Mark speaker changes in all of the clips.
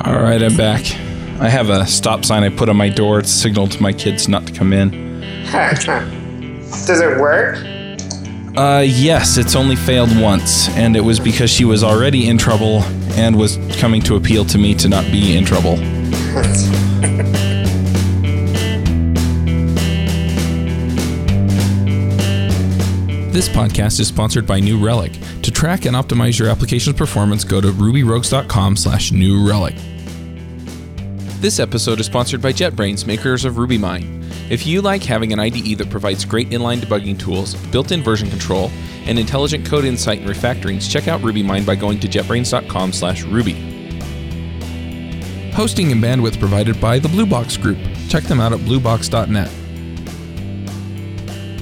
Speaker 1: All right, I'm back. I have a stop sign I put on my door. It's a signal to my kids not to come in.
Speaker 2: Does it work?
Speaker 1: Uh, yes, it's only failed once, and it was because she was already in trouble and was coming to appeal to me to not be in trouble. This podcast is sponsored by New Relic. To track and optimize your application's performance, go to rubyrogues.com slash new relic. This episode is sponsored by JetBrains, makers of RubyMine. If you like having an IDE that provides great inline debugging tools, built-in version control, and intelligent code insight and refactorings, check out RubyMine by going to jetbrains.com slash ruby. Hosting and bandwidth provided by the Blue Box Group. Check them out at bluebox.net.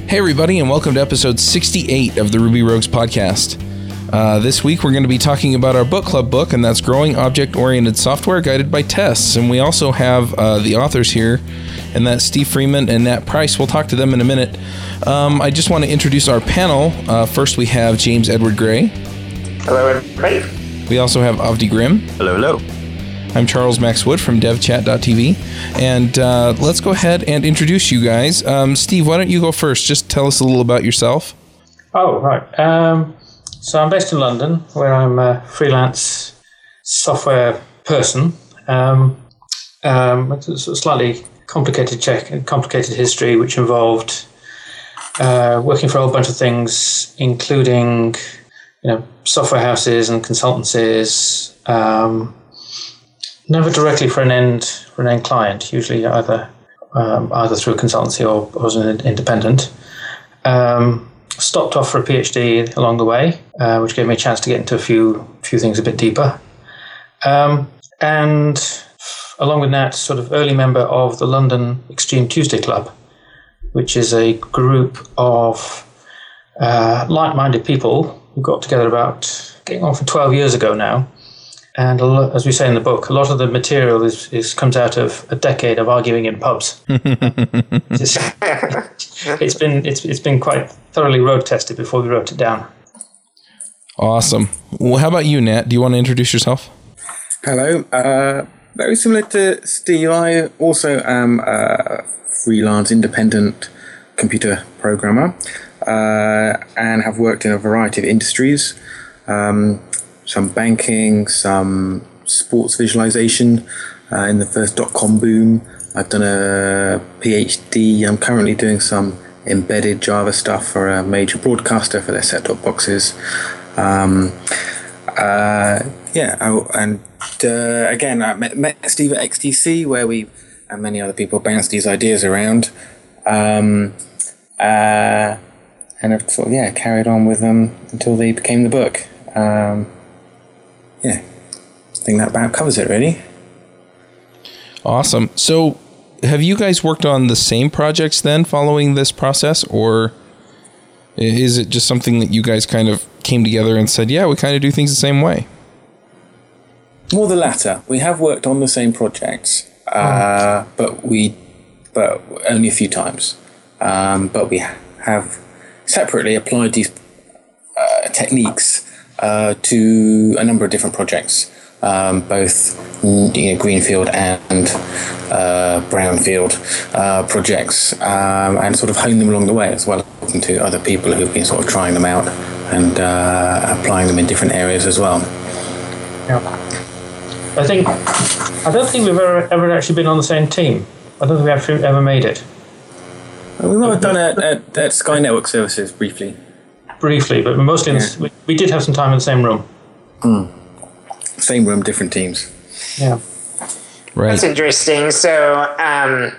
Speaker 1: Hey, everybody, and welcome to episode 68 of the Ruby Rogues podcast. Uh, this week, we're going to be talking about our book club book, and that's Growing Object Oriented Software Guided by Tests. And we also have uh, the authors here, and that's Steve Freeman and Nat Pryce. We'll talk to them in a minute. Um, I just want to introduce our panel. Uh, first, we have James Edward Gray.
Speaker 2: Hello, everybody.
Speaker 1: We also have Avdi Grimm.
Speaker 3: Hello, hello.
Speaker 1: I'm Charles Max Wood from devchat.tv. And uh, let's go ahead and introduce you guys. Um, Steve, why don't you go first? Just tell us a little about yourself.
Speaker 4: Oh, right. Um, so I'm based in London, where I'm a freelance software person. Um, um, it's a slightly complicated check, complicated history, which involved uh, working for a whole bunch of things, including you know software houses and consultancies. Um, never directly for an end for an end client. Usually either um, either through a consultancy or, or as an independent. Um, stopped off for a PhD along the way, uh, which gave me a chance to get into a few few things a bit deeper. Um, and along with that, sort of early member of the London Extreme Tuesday Club, which is a group of uh, like-minded people who got together about getting on for 12 years ago now. And lot, as we say in the book, a lot of the material is, is comes out of a decade of arguing in pubs. it's, it's been it's, it's been quite thoroughly road tested before we wrote it down.
Speaker 1: Awesome. Well, how about you, Nat? Do you want to introduce yourself?
Speaker 3: Hello. Uh, very similar to Steve, I also am a freelance independent computer programmer uh, and have worked in a variety of industries. Um, some banking, some sports visualization uh, in the first dot com boom. I've done a PhD. I'm currently doing some embedded Java stuff for a major broadcaster for their set top boxes. Um, uh, yeah, oh, and uh, again, I met, met, Steve at XTC where we and many other people bounced these ideas around. Um, uh, and I've sort of, yeah, carried on with them until they became the book. Um, yeah, I think that about covers it, really.
Speaker 1: Awesome. So, have you guys worked on the same projects then following this process, or is it just something that you guys kind of came together and said, yeah, we kind of do things the same way?
Speaker 3: More the latter. We have worked on the same projects, uh, oh. but we, but only a few times. Um, but we have separately applied these uh, techniques uh, to a number of different projects, um, both you know, greenfield and uh, brownfield uh, projects, um, and sort of hone them along the way as well, talking to other people who've been sort of trying them out and uh, applying them in different areas as well.
Speaker 4: Yeah. I think I don't think we've ever, ever actually been on the same team. I don't think we've ever, ever made it.
Speaker 3: We might have done it at, at Sky Network Services briefly
Speaker 4: briefly, but mostly yeah. the, we, we, did have some time in the same room.
Speaker 3: Mm. Same room, different teams.
Speaker 4: Yeah.
Speaker 1: Right.
Speaker 2: That's interesting. So, um,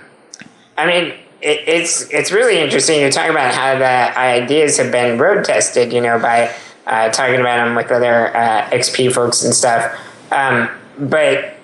Speaker 2: I mean, it, it's it's really interesting. You talk about how the ideas have been road tested. You know, by uh, talking about them with other uh, XP folks and stuff. Um, but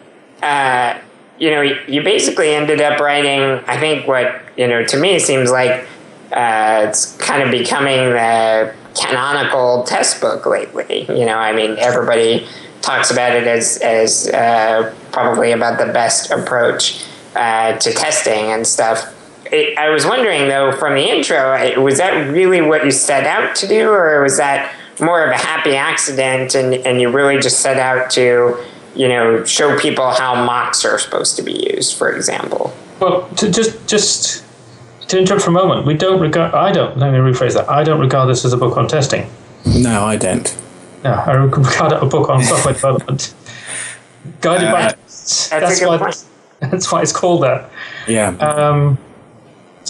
Speaker 2: uh, you know, you basically ended up writing. I think what you know to me seems like uh, it's kind of becoming the canonical test book lately. You know, I mean, everybody talks about it as as uh, probably about the best approach uh, to testing and stuff. It, I was wondering though, from the intro, was that really what you set out to do, or was that more of a happy accident, and and you really just set out to you know, show people how mocks are supposed to be used, for example.
Speaker 4: Well, to just just to interrupt for a moment, we don't regard. I don't. Let me rephrase that. I don't regard this as a book on testing.
Speaker 3: No, I don't.
Speaker 4: No, I regard it a book on software development, guided by.
Speaker 3: Uh,
Speaker 4: tests.
Speaker 2: that's
Speaker 4: That's why.
Speaker 2: point.
Speaker 4: That's why it's called that.
Speaker 3: Yeah.
Speaker 4: Um,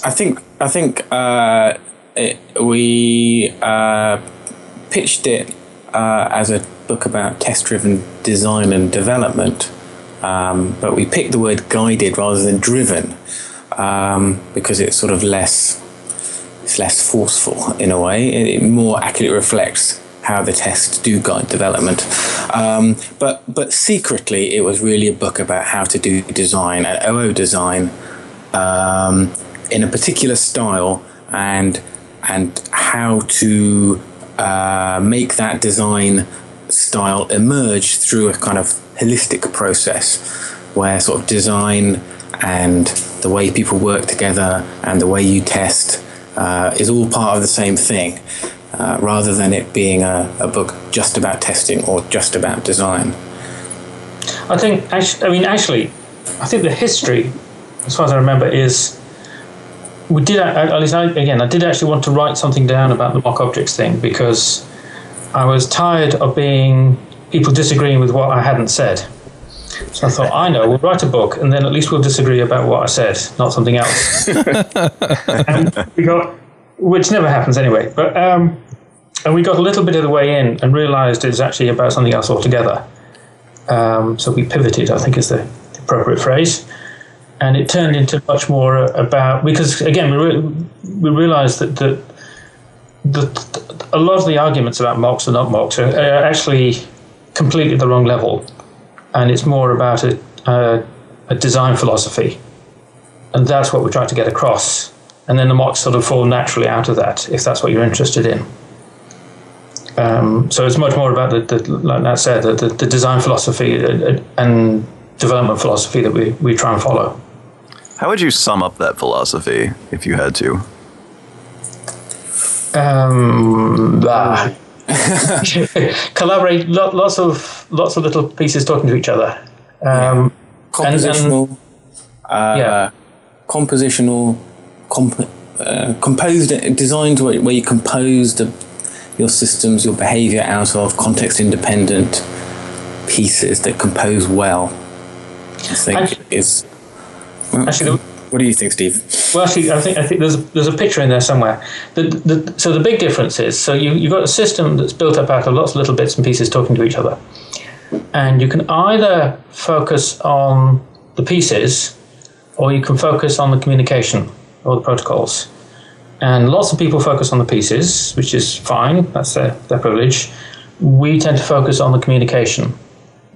Speaker 3: I think I think uh, it, we uh, pitched it uh, as a book about test-driven design and development, um, but we picked the word guided rather than driven um, because it's sort of less it's less forceful in a way. It, more accurately reflects how the tests do guide development. Um, but but secretly, it was really a book about how to do design, and OO design, um, in a particular style, and and how to uh, make that design style emerge through a kind of holistic process, where sort of design and the way people work together and the way you test uh, is all part of the same thing, uh, rather than it being a, a book just about testing or just about design.
Speaker 4: I think. I mean, actually, I think the history, as far as I remember, is we did. At least, I, again, I did actually want to write something down about the mock objects thing because I was tired of being people disagreeing with what I hadn't said. So I thought, I know, we'll write a book, and then at least we'll disagree about what I said, not something else. and we got, which never happens anyway. But um, and we got a little bit of the way in and realised it's actually about something else altogether. Um, so we pivoted, I think, is the appropriate phrase, and it turned into much more about because again we re- we realised that that that a lot of the arguments about mocks and not mocks are, are actually completely the wrong level, and it's more about a, a, a design philosophy, and that's what we try to get across. And then the mocks sort of fall naturally out of that if that's what you're interested in. Um, so it's much more about the, the like Nat said, the, the, the design philosophy uh, and development philosophy that we, we try and follow.
Speaker 5: How would you sum up that philosophy if you had to?
Speaker 4: Um, ah. collaborate, lo- lots of lots of little pieces talking to each other. Um,
Speaker 3: Compositional, uh,
Speaker 4: yeah.
Speaker 3: compositional, comp- uh, composed, designed where, where you compose the, your systems, your behavior out of context independent pieces that compose well. I think
Speaker 4: Actually-
Speaker 3: is.
Speaker 4: Actually, the-
Speaker 3: what do you think, Steve?
Speaker 4: Well, actually, I think I think there's a, there's a picture in there somewhere. The, the, so the big difference is so you you've got a system that's built up out of lots of little bits and pieces talking to each other, and you can either focus on the pieces, or you can focus on the communication or the protocols. And lots of people focus on the pieces, which is fine. That's their, their privilege. We tend to focus on the communication,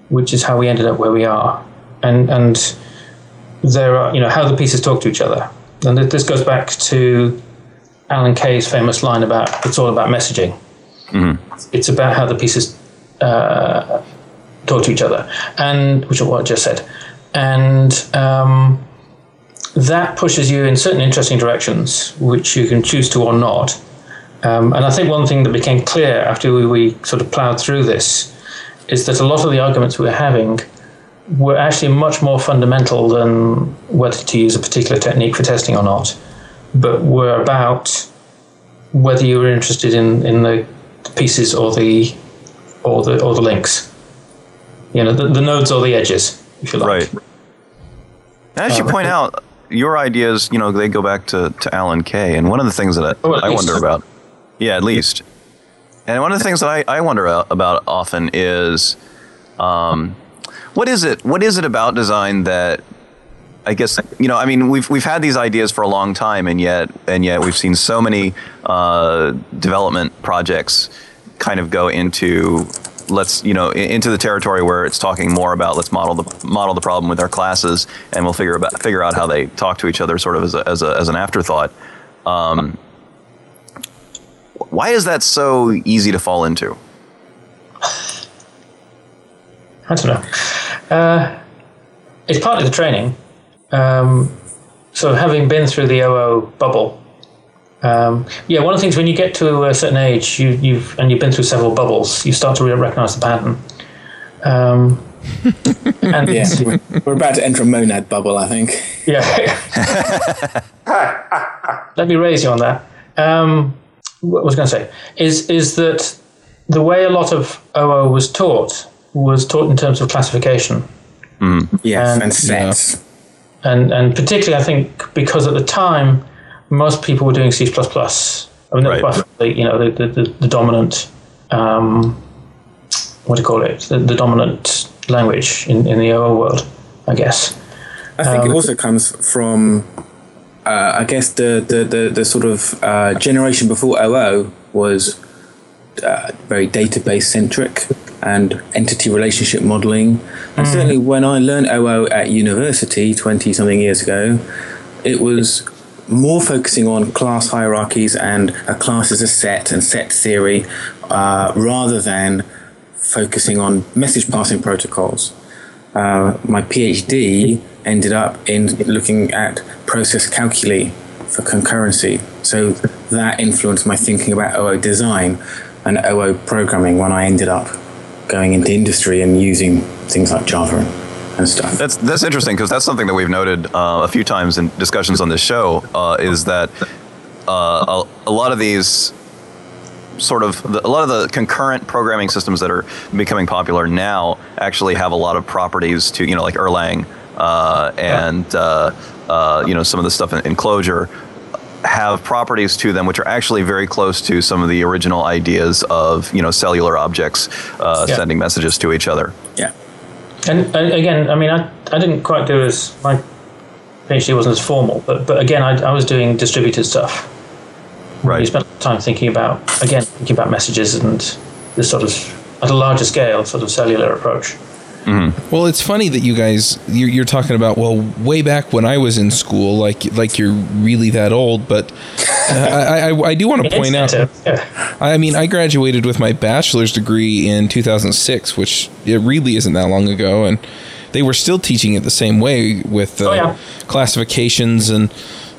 Speaker 4: which is how we ended up where we are. And and there are, you know, how the pieces talk to each other. And this goes back to Alan Kay's famous line about it's all about messaging. It's about how the pieces uh, talk to each other, and which is what I just said. And um, that pushes you in certain interesting directions, which you can choose to or not. Um, and I think one thing that became clear after we, we sort of ploughed through this is that a lot of the arguments we were having were actually much more fundamental than whether to use a particular technique for testing or not, but were about whether you were interested in, in the pieces or the or the or the links. You know, the, the nodes or the edges, if you like.
Speaker 5: Right. As you
Speaker 4: Uh,
Speaker 5: point out, your ideas, you know, they go back to, to Alan Kay. And one of the things that I,
Speaker 4: Oh,
Speaker 5: I wonder about, yeah, at least. And one of the things that I, I wonder about often is, um, what is it? What is it about design that I guess you know. I mean, we've we've had these ideas for a long time, and yet and yet we've seen so many uh, development projects kind of go into let's you know into the territory where it's talking more about let's model the model the problem with our classes, and we'll figure about figure out how they talk to each other, sort of as a, as a, as an afterthought. Um, why is that so easy to fall into?
Speaker 4: I don't know. Uh, it's partly the training. Um, so having been through the OO bubble, um, yeah, one of the things when you get to a certain age, you, you've and you've been through several bubbles, you start to really recognize the pattern. Um, and
Speaker 3: Yeah, we're, we're about to enter a monad bubble, I think.
Speaker 4: Yeah. Let me raise you on that. Um, what was I going to say is is that the way a lot of OO was taught was taught in terms of classification,
Speaker 3: Yes,
Speaker 4: And-
Speaker 3: and sets.
Speaker 4: and and particularly I think because at the time most people were doing C plus plus. I mean, that was you know the the, the, the dominant um, what do you call it the, the dominant language in, in the OO world, I guess.
Speaker 3: I think
Speaker 4: Um,
Speaker 3: it also comes from, uh, I guess, the, the, the, the sort of uh, generation before OO was uh, very database centric and entity relationship modeling. And certainly when I learned OO at university 20 something years ago, it was more focusing on class hierarchies and a class as a set and set theory uh, rather than focusing on message passing protocols uh, my PhD ended up in looking at process calculi for concurrency. So that influenced my thinking about OO design and OO programming when I ended up going into industry and using things like Java and stuff.
Speaker 5: That's that's interesting because that's something that we've noted uh, a few times in discussions on this show. Uh, is that uh, a, a lot of these sort of the, a lot of the concurrent programming systems that are becoming popular now actually have a lot of properties to you know like Erlang uh, and uh, uh, you know some of the stuff in, in Clojure have properties to them which are actually very close to some of the original ideas of you know cellular objects uh,
Speaker 4: Yeah.
Speaker 5: sending messages to each other.
Speaker 3: yeah.
Speaker 4: And, again, I mean, I, I didn't quite do as my PhD wasn't as formal, but but again, I, I was doing distributed stuff.
Speaker 5: Right.
Speaker 4: You spent time thinking about again thinking about messages and this sort of at a larger scale sort of cellular approach.
Speaker 1: Well, it's funny that you guys you're, you're talking about well, way back when I was in school, like like you're really that old. But uh, I, I I do want to point out.
Speaker 4: yeah,
Speaker 1: I mean, I graduated with my bachelor's degree in 2006, which it really isn't that long ago, and they were still teaching it the same way with uh,
Speaker 4: Oh, yeah.
Speaker 1: classifications and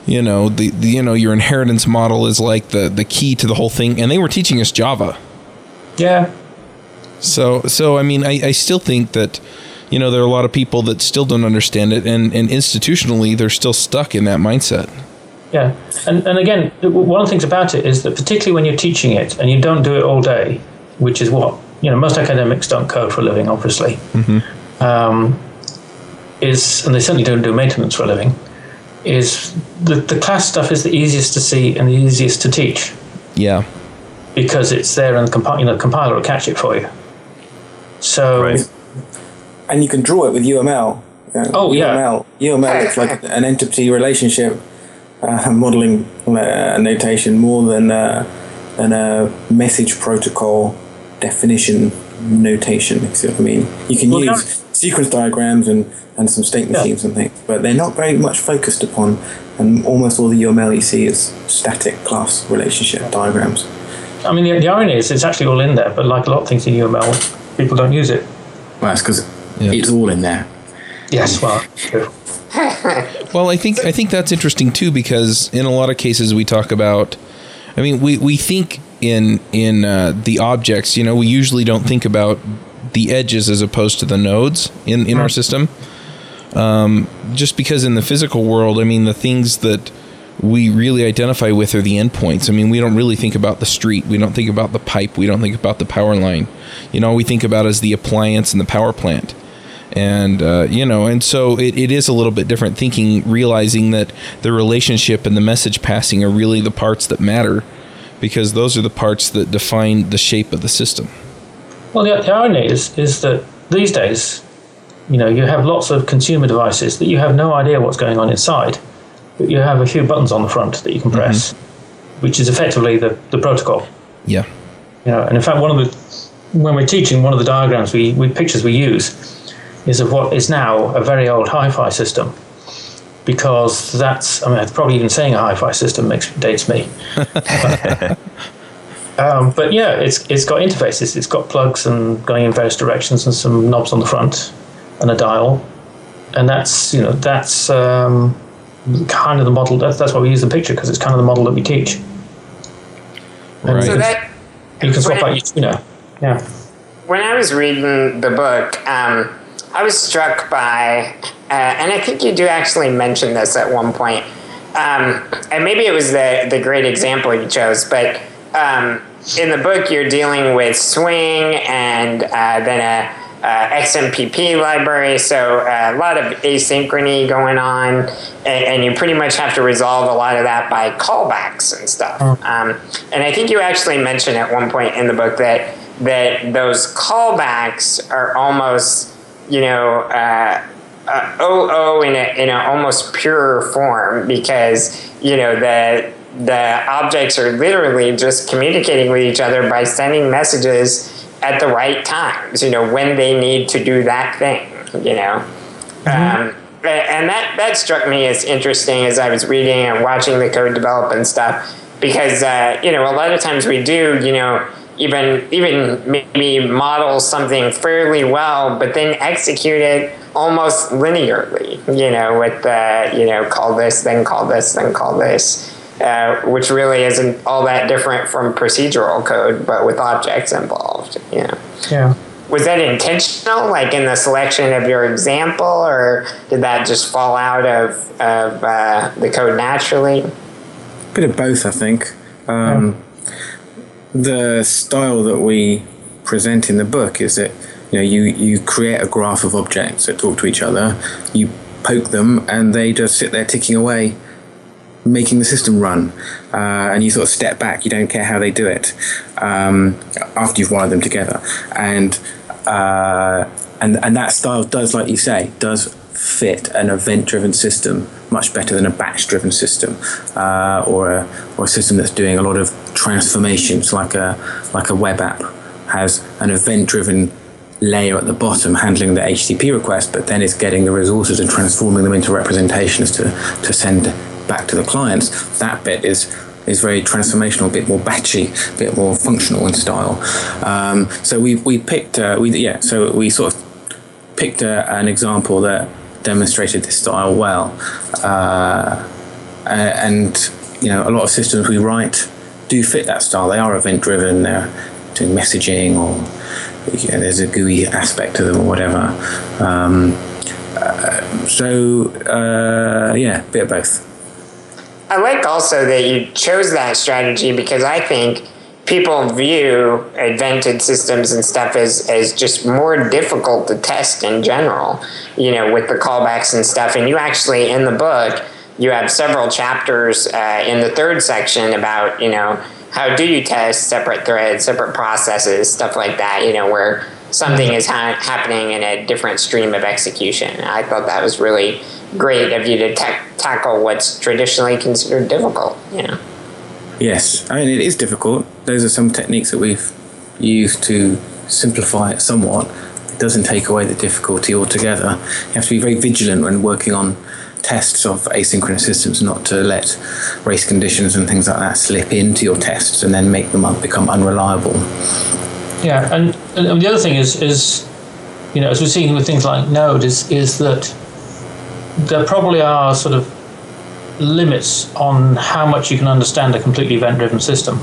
Speaker 1: you know the, the you know your inheritance model is like the the key to the whole thing, and they were teaching us Java.
Speaker 4: yeah,
Speaker 1: So so I mean, I, I still think that you know there are a lot of people that still don't understand it, and and institutionally they're still stuck in that mindset.
Speaker 4: yeah. And and again, one of the things about it is that particularly when you're teaching it and you don't do it all day, which is what you know most academics don't code for a living, obviously. Um, is and they certainly don't do maintenance for a living. Is the the class stuff is the easiest to see and the easiest to teach.
Speaker 1: Yeah.
Speaker 4: because it's there and the compi- you know, the compiler will catch it for you. So,
Speaker 5: Right.
Speaker 3: And you can draw it with UML. you know,
Speaker 4: Oh, yeah.
Speaker 3: UML. UML is like an entity relationship uh, modeling uh, notation more than uh, than a message protocol definition notation. If you see what I mean? You can
Speaker 4: Well,
Speaker 3: use sequence diagrams and, and some state
Speaker 4: Yeah.
Speaker 3: machines and things, but they're not very much focused upon. And almost all the UML you see is static class relationship diagrams.
Speaker 4: I mean, the, the irony is it's actually all in there, but like a lot of things in UML, people don't use it.
Speaker 3: Well, that's because
Speaker 1: Yeah.
Speaker 3: it's all in there.
Speaker 4: Yes, well.
Speaker 1: Well, I think I think that's interesting too because in a lot of cases we talk about. I mean, we, we think in in uh, the objects. You know, we usually don't think about the edges as opposed to the nodes in in our system. Um, just because in the physical world, I mean, the things that we really identify with are the endpoints. I mean, we don't really think about the street. We don't think about the pipe. We don't think about the power line. You know, we think about as the appliance and the power plant and uh, you know and so it, it is a little bit different thinking realizing that the relationship and the message passing are really the parts that matter because those are the parts that define the shape of the system
Speaker 4: Well, the, the irony is, is that these days, you know, you have lots of consumer devices that you have no idea what's going on inside, you have a few buttons on the front that you can press, which is effectively the, the protocol.
Speaker 1: yeah.
Speaker 4: You know, and in fact, one of the when we're teaching, one of the diagrams we, we pictures we use is of what is now a very old hi-fi system, because that's I mean, probably even saying a hi-fi system makes dates me. um, but yeah, it's it's got interfaces, it's got plugs and going in various directions, and some knobs on the front, and a dial, and that's you know that's um, kind of the model. That's that's why we use the picture because it's kind of the model that we teach. And
Speaker 1: Right.
Speaker 2: So that
Speaker 4: you can swap
Speaker 2: when-
Speaker 4: out your tuner. Yeah.
Speaker 2: when I was reading the book, um, I was struck by, uh, and I think you do actually mention this at one point, um, and maybe it was the the great example you chose, but um, in the book you're dealing with swing and uh, then a XMPP library, so uh, a lot of asynchrony going on, and, and, you pretty much have to resolve a lot of that by callbacks and stuff. Oh. Um, and I think you actually mentioned at one point in the book that that those callbacks are almost, you know, uh, uh, OO in a in an almost pure form because you know the the objects are literally just communicating with each other by sending messages at the right times, you know, when they need to do that thing, you know. Mm-hmm. Um, and that, that struck me as interesting as I was reading and watching the code develop and stuff, because, uh, you know, a lot of times we do, you know, even even maybe model something fairly well, but then execute it almost linearly, you know, with the, you know, call this, then call this, then call this. Uh, which really isn't all that different from procedural code, but with objects involved. Yeah.
Speaker 4: Yeah.
Speaker 2: Was that intentional, like in the selection of your example, or did that just fall out of, of uh, the code naturally? A
Speaker 3: bit of both, I think. Um, yeah. The style that we present in the book is that you know you, you create a graph of objects that talk to each other, you poke them, and they just sit there ticking away making the system run, uh, and you sort of step back. You don't care how they do it um, after you've wired them together, and uh, and and that style does, like you say, does fit an event-driven system much better than a batch-driven system uh, or a or a system that's doing a lot of transformations, like a like a web app has an event-driven layer at the bottom handling the HTTP request, but then it's getting the resources and transforming them into representations to, to send back to the clients, that bit is is very transformational, a bit more batchy, a bit more functional in style. Um, so we we picked uh, we yeah so we sort of picked a, an example that demonstrated this style well, uh, and you know a lot of systems we write do fit that style. They are event driven. They're doing messaging or there's a GUI aspect to them or whatever. Um, uh, so uh, yeah, bit of both.
Speaker 2: I like also that you chose that strategy because I think people view evented systems and stuff as, as just more difficult to test in general, you know, with the callbacks and stuff. And you actually, in the book, you have several chapters uh, in the third section about, you know, how do you test separate threads, separate processes, stuff like that, you know, where something is ha- happening in a different stream of execution. I thought that was really great of you to ta- tackle what's traditionally considered difficult. You know.
Speaker 3: Yes, I mean it is difficult. Those are some techniques that we've used to simplify it somewhat. It doesn't take away the difficulty altogether. You have to be very vigilant when working on tests of asynchronous systems, not to let race conditions and things like that slip into your tests and then make them become unreliable.
Speaker 4: Yeah, and, and the other thing is is you know as we're seeing with things like Node is is that there probably are sort of limits on how much you can understand a completely event-driven system.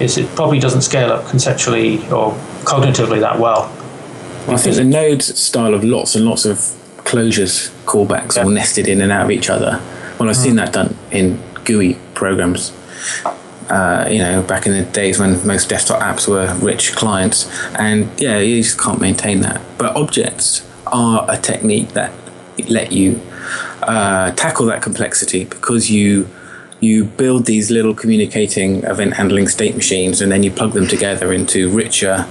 Speaker 4: Is it probably doesn't scale up conceptually or cognitively that well.
Speaker 3: well I think the Node's style of lots and lots of closures, callbacks, yeah. all nested in and out of each other. Well, I've mm. seen that done in GUI programs. Uh, you know, back in the days when most desktop apps were rich clients, and yeah, you just can't maintain that. But objects are a technique that let you uh, tackle that complexity because you you build these little communicating event handling state machines and then you plug them together into richer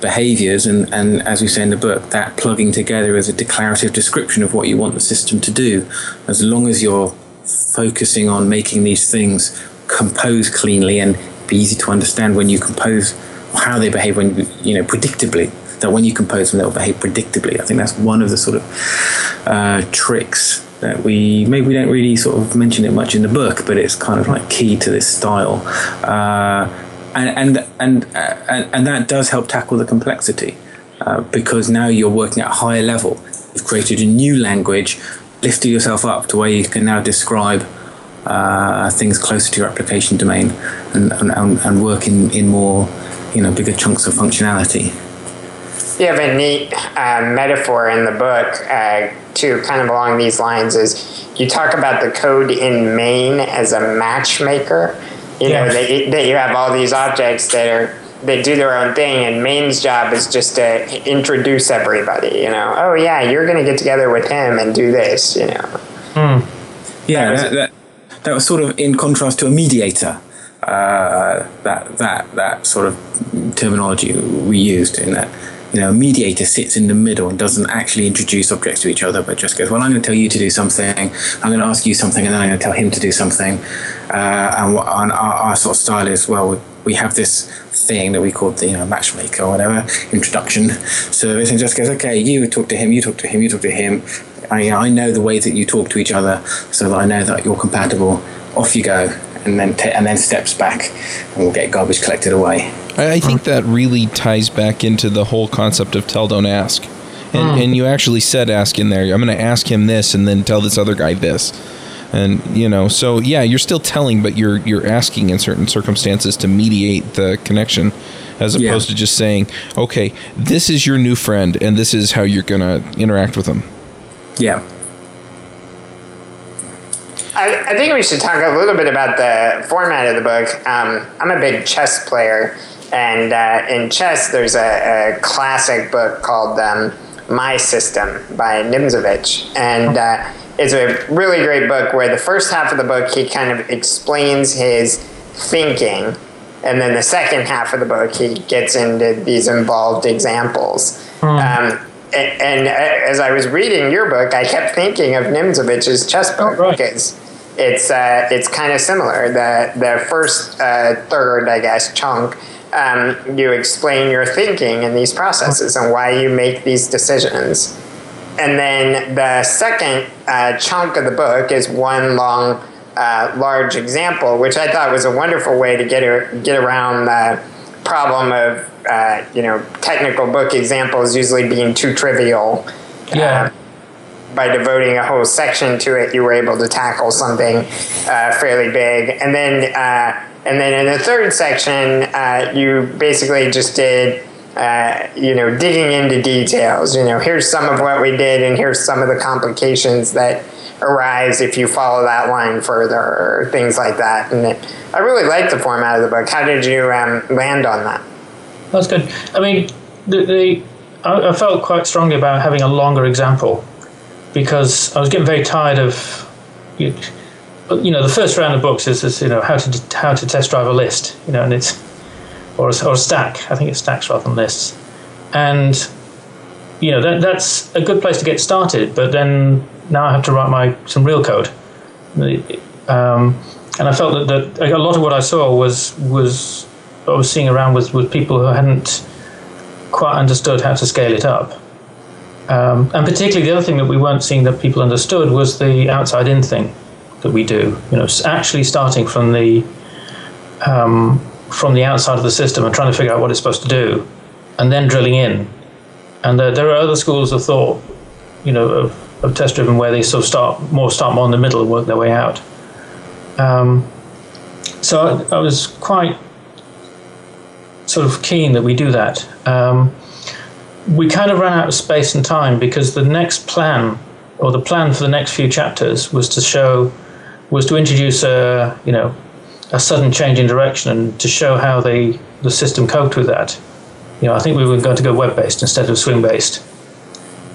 Speaker 3: behaviors. And, and as we say in the book that plugging together is a declarative description of what you want the system to do. As long as you're focusing on making these things compose cleanly and be easy to understand when you compose how they behave when you, know predictably that when you compose them, they'll behave predictably. I think that's one of the sort of uh, tricks that we maybe we don't really sort of mention it much in the book, but it's kind of like key to this style, uh, and and and, uh, and and that does help tackle the complexity uh, because now you're working at a higher level. You've created a new language, lifted yourself up to where you can now describe. Uh, things closer to your application domain and, and, and work in, in more you know bigger chunks of functionality
Speaker 2: you have a neat uh, metaphor in the book uh, too, kind of along these lines. Is you talk about the code in main as a matchmaker. You know that you, that you have all these objects that are that do their own thing, and main's job is just to introduce everybody. You know, oh yeah, you're going to get together with him and do this. You know.
Speaker 3: Yeah,
Speaker 2: was-
Speaker 3: that, that, that was sort of in contrast to a mediator. Uh, that that that sort of terminology we used in that you know a mediator sits in the middle and doesn't actually introduce objects to each other, but just goes, well, I'm going to tell you to do something, I'm going to ask you something, and then I'm going to tell him to do something. Uh, and, and our, our sort of style is well, we, have this thing that we call the you know matchmaker or whatever introduction service, and just goes, okay, you talk to him, you talk to him, you talk to him. I, I know the way that you talk to each other, so that I know that you're compatible. Off you go, and then ta and then steps back, and we'll get garbage collected away.
Speaker 1: I, I think that really ties back into the whole concept of tell, don't ask. And, hmm. and you actually said ask in there. I'm going to ask him this and then tell this other guy this. And you know, so yeah, you're still telling, but you're you're asking in certain circumstances to mediate the connection, as
Speaker 3: Yeah.
Speaker 1: opposed to just saying, okay, this is your new friend, and this is how you're gonna interact with them.
Speaker 3: Yeah,
Speaker 2: I, I think we should talk a little bit about the format of the book. Um, I'm a big chess player, and uh, in chess, there's a, a classic book called um, My System by Nimzovich. And uh, it's a really great book where the first half of the book, he kind of explains his thinking. And then the second half of the book, he gets into these involved examples. Um, and, and as I was reading your book, I kept thinking of Nimzovich's chess book
Speaker 4: right.
Speaker 2: because it's uh, it's kind of similar. The the first uh, third, I guess, chunk, um, you explain your thinking in these processes and why you make these decisions. And then the second uh, chunk of the book is one long, uh, large example, which I thought was a wonderful way to get a, get around the problem of uh, you know technical book examples usually being too trivial.
Speaker 4: Yeah.
Speaker 2: By devoting a whole section to it, you were able to tackle something uh, fairly big, and then uh, and then in the third section, uh, you basically just did. Uh, you know, digging into details. You know, here's some of what we did, and here's some of the complications that arise if you follow that line further, or things like that. And it, I really liked the format of the book. How did you um, land on that?
Speaker 4: That's good. I mean, the, the I, I felt quite strongly about having a longer example because I was getting very tired of you, you know the first round of books is, is you know how to how to test drive a list you know and it's or a, or a stack. I think it's stacks rather than lists. And you know that that's a good place to get started but then now I have to write my some real code. Um, and I felt that, that a lot of what I saw was was I was seeing around was was people who hadn't quite understood how to scale it up. Um, and particularly the other thing that we weren't seeing that people understood was the outside in thing that we do. You know, actually starting from the um, from the outside of the system and trying to figure out what it's supposed to do, and then drilling in. And there, there are other schools of thought, you know, of, of test driven where they sort of start more start more in the middle and work their way out. Um, so I, I was quite sort of keen that we do that. Um, we kind of ran out of space and time because the next plan, or the plan for the next few chapters, was to show, was to introduce a you know, a sudden change in direction and to show how the the system coped with that. You know, I think we were going to go web based instead of swing based,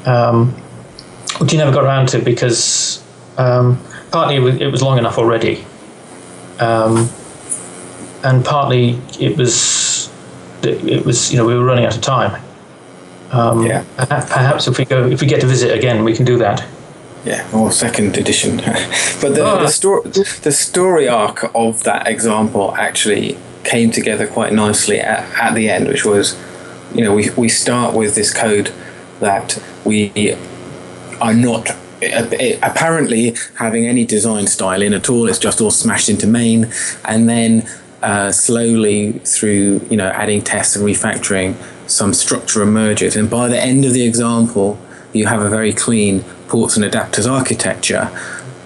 Speaker 4: um, which you never got around to because um, partly it was- long enough already, um, and partly it was it was you know we were running out of time. Um,
Speaker 3: Yeah.
Speaker 4: Perhaps if we go if we get to visit again, we can do that.
Speaker 3: Yeah, or second edition. but the,
Speaker 4: Ah.
Speaker 3: the story the story arc of that example actually came together quite nicely at, at the end, which was, you know, we, we start with this code that we are not apparently having any design style in at all. It's just all smashed into main, and then uh, slowly through you know adding tests and refactoring, some structure emerges. And by the end of the example, you have a very clean ports and adapters architecture.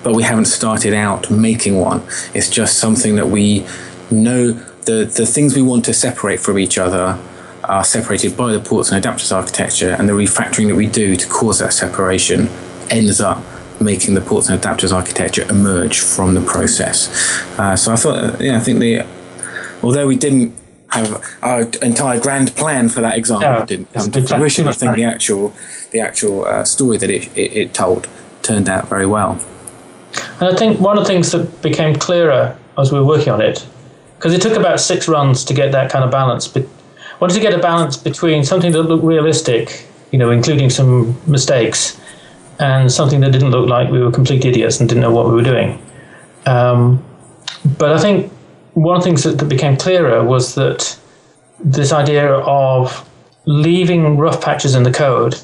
Speaker 3: But we haven't started out making one. It's just something that we know the the things we want to separate from each other are separated by the ports and adapters architecture, and the refactoring that we do to cause that separation ends up making the ports and adapters architecture emerge from the process. Uh, so I thought, uh, yeah, I think the although we didn't have our entire grand plan for that example
Speaker 4: Yeah,
Speaker 3: didn't come to fruition. I think the actual the actual uh, story that it, it, it told turned out very well.
Speaker 4: And I think one of the things that became clearer as we were working on it, because it took about six runs to get that kind of balance. But wanted to get a balance between something that looked realistic, you know, including some mistakes, and something that didn't look like we were complete idiots and didn't know what we were doing. Um, but I think one of the things that, that became clearer was that this idea of leaving rough patches in the code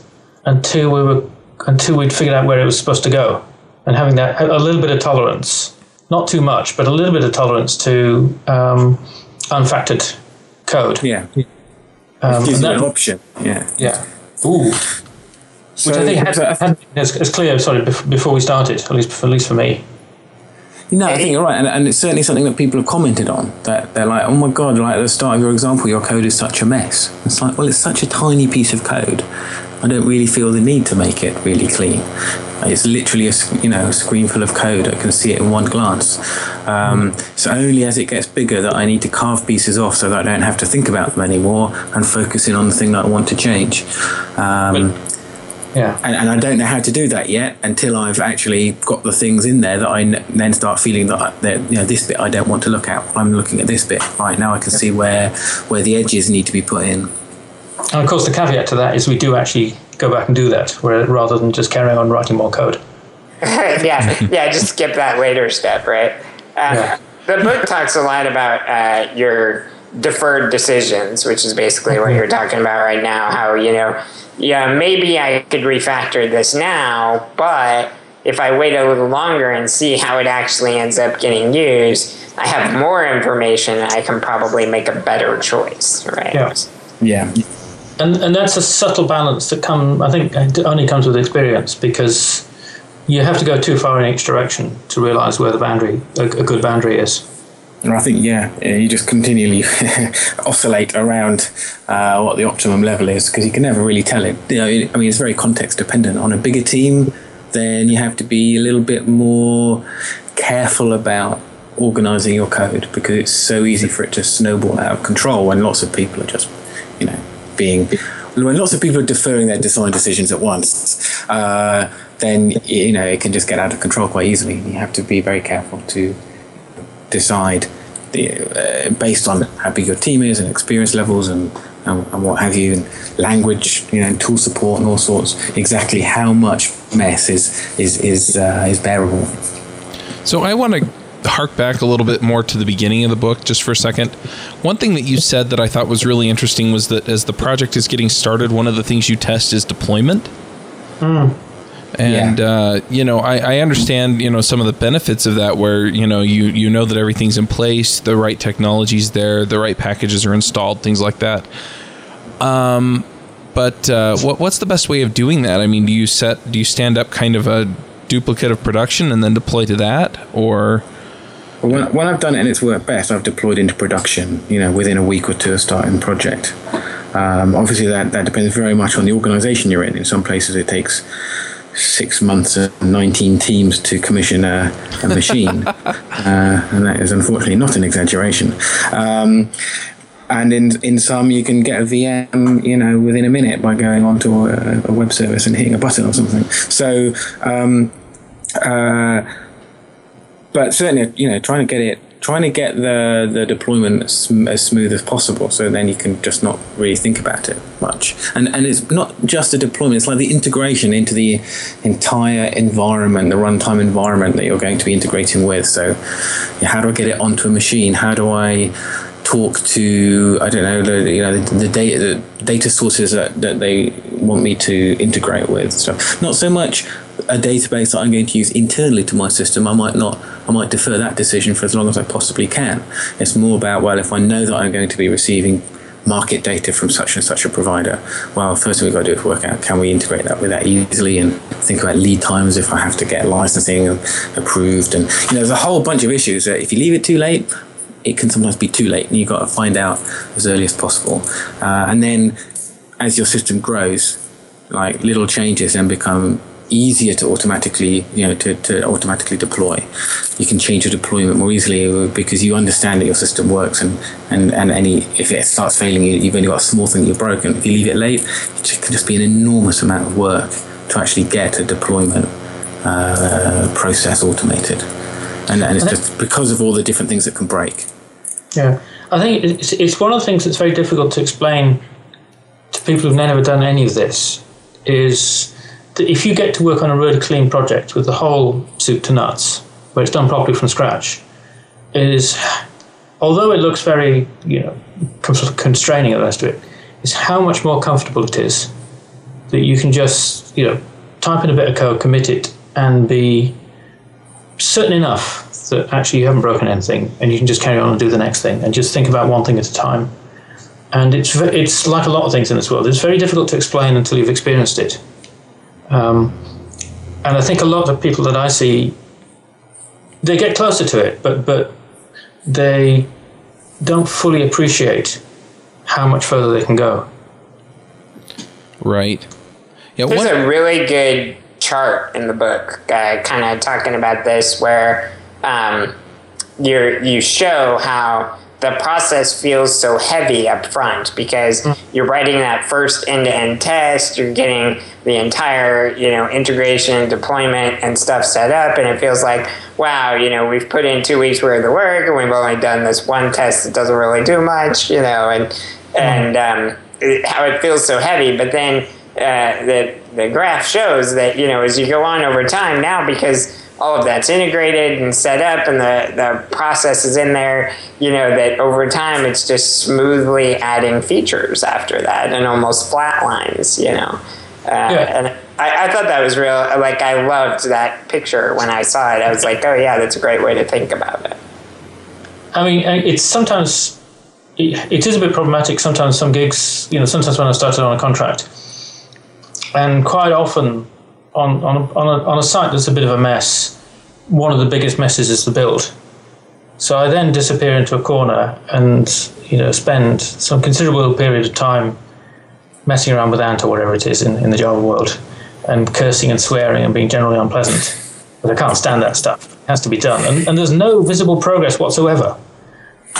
Speaker 4: until we were until we'd figured out where it was supposed to go, and having that a little bit of tolerance, not too much, but a little bit of tolerance to um, unfactored code.
Speaker 3: Yeah,
Speaker 4: Um,
Speaker 3: gives
Speaker 4: that-
Speaker 3: an option. Yeah.
Speaker 4: yeah. Ooh.
Speaker 3: So,
Speaker 4: Which I think had,
Speaker 3: so-
Speaker 4: had been as, as clear, sorry, before we started, at least, at least for me.
Speaker 3: No, I think you're right, and, and it's certainly something that people have commented on. That they're like, "Oh my god!" Like at the start of your example, your code is such a mess. It's like, well, it's such a tiny piece of code. I don't really feel the need to make it really clean. It's literally a you know a screen full of code. I can see it in one glance. Um, it's only as it gets bigger that I need to carve pieces off so that I don't have to think about them anymore and focus in on the thing that I want to change. Um,
Speaker 4: Yeah.
Speaker 3: and, and I don't know how to do that yet until I've actually got the things in there that I n- then start feeling that, I, that you know this bit I don't want to look at. I'm looking at this bit right now. I can see where where the edges need to be put in.
Speaker 4: And of course, the caveat to that is we do actually go back and do that, where, rather than just carrying on writing more code.
Speaker 2: yeah, yeah, just skip that later step, right? Uh,
Speaker 4: Yeah.
Speaker 2: The book talks a lot about uh, your deferred decisions, which is basically what you're talking about right now. How, you know, yeah, maybe I could refactor this now, but if I wait a little longer and see how it actually ends up getting used, I have more information and I can probably make a better choice, right?
Speaker 4: Yeah.
Speaker 3: Yeah,
Speaker 4: and and that's a subtle balance that come I think it only comes with experience because you have to go too far in each direction to realize where the boundary a, a good boundary is.
Speaker 3: And I think yeah, you just continually oscillate around uh, what the optimum level is because you can never really tell it. You know, I mean, it's very context dependent. On a bigger team, then you have to be a little bit more careful about organizing your code because it's so easy for it to snowball out of control when lots of people are just, you know, being when lots of people are deferring their design decisions at once. Uh, then you know it can just get out of control quite easily. You have to be very careful to decide the, uh, based on how big your team is and experience levels and, and, and what have you, and language, you know, and tool support and all sorts. Exactly how much mess is is is uh, is bearable.
Speaker 1: So I want to hark back a little bit more to the beginning of the book just for a second. One thing that you said that I thought was really interesting was that as the project is getting started, one of the things you test is deployment. And
Speaker 3: Yeah.
Speaker 1: uh, you know, I, I understand you know some of the benefits of that, where you know you you know that everything's in place, the right technology's there, the right packages are installed, things like that. Um, but uh, what what's the best way of doing that? I mean, do you set do you stand up kind of a duplicate of production and then deploy to that, or
Speaker 3: when, when I've done it and it's worked best, I've deployed into production, you know, within a week or two of starting the project. Um, obviously, that, that depends very much on the organization you're in. In some places, it takes six months and 19 teams to commission a, a machine. uh, and that is unfortunately not an exaggeration. Um, and in in some, you can get a VM, you know, within a minute by going onto a, a web service and hitting a button or something. So, um, uh, but certainly, you know, trying to get it, trying to get the the deployment sm- as smooth as possible, so then you can just not really think about it much. And and it's not just a deployment; it's like the integration into the entire environment, the runtime environment that you're going to be integrating with. So, how do I get it onto a machine? How do I talk to I don't know the you know the, the data the data sources that, that they want me to integrate with stuff. Not so much a database that I'm going to use internally to my system. I might not I might defer that decision for as long as I possibly can. It's more about well if I know that I'm going to be receiving market data from such and such a provider. Well, first thing we've got to do is work out can we integrate that with that easily and think about lead times if I have to get licensing approved and you know there's a whole bunch of issues that if you leave it too late it can sometimes be too late, and you've got to find out as early as possible. Uh, and then, as your system grows, like little changes then become easier to automatically you know to, to automatically deploy. You can change your deployment more easily because you understand that your system works and and, and any if it starts failing you've only got a small thing that you're broken. If you leave it late it can just be an enormous amount of work to actually get a deployment uh, process automated. And, and it's just because of all the different things that can break.
Speaker 4: Yeah. I think it's, it's one of the things that's very difficult to explain to people who've never done any of this is that if you get to work on a really clean project with the whole soup to nuts, where it's done properly from scratch, is although it looks very you know constraining at the rest of it, is how much more comfortable it is that you can just you know type in a bit of code, commit it, and be certain enough that actually you haven't broken anything, and you can just carry on and do the next thing, and just think about one thing at a time. And it's it's like a lot of things in this world. It's very difficult to explain until you've experienced it. Um, and I think a lot of people that I see, they get closer to it, but but they don't fully appreciate how much further they can go.
Speaker 1: Right.
Speaker 2: Yeah. There's a really good chart in the book, uh, kind of talking about this, where um, you you show how the process feels so heavy up front because mm. you're writing that first end-to-end test you're getting the entire you know integration deployment and stuff set up and it feels like wow you know we've put in two weeks worth of work and we've only done this one test that doesn't really do much you know and mm. and um, it, how it feels so heavy but then uh, the the graph shows that you know as you go on over time now because all of that's integrated and set up and the, the process is in there, you know, that over time it's just smoothly adding features after that and almost flat lines, you know. Uh, yeah. And I, I thought that was real. Like, I loved that picture when I saw it. I was like, oh, yeah, that's a great way to think about it.
Speaker 4: I mean, it's sometimes, it is a bit problematic sometimes, some gigs, you know, sometimes when I started on a contract. And quite often, on on a, on a, on a site that's a bit of a mess, one of the biggest messes is the build. So I then disappear into a corner and you know spend some considerable period of time messing around with Ant or whatever it is in, in the Java world, and cursing and swearing and being generally unpleasant. But I can't stand that stuff. It has to be done, and, and there's no visible progress whatsoever.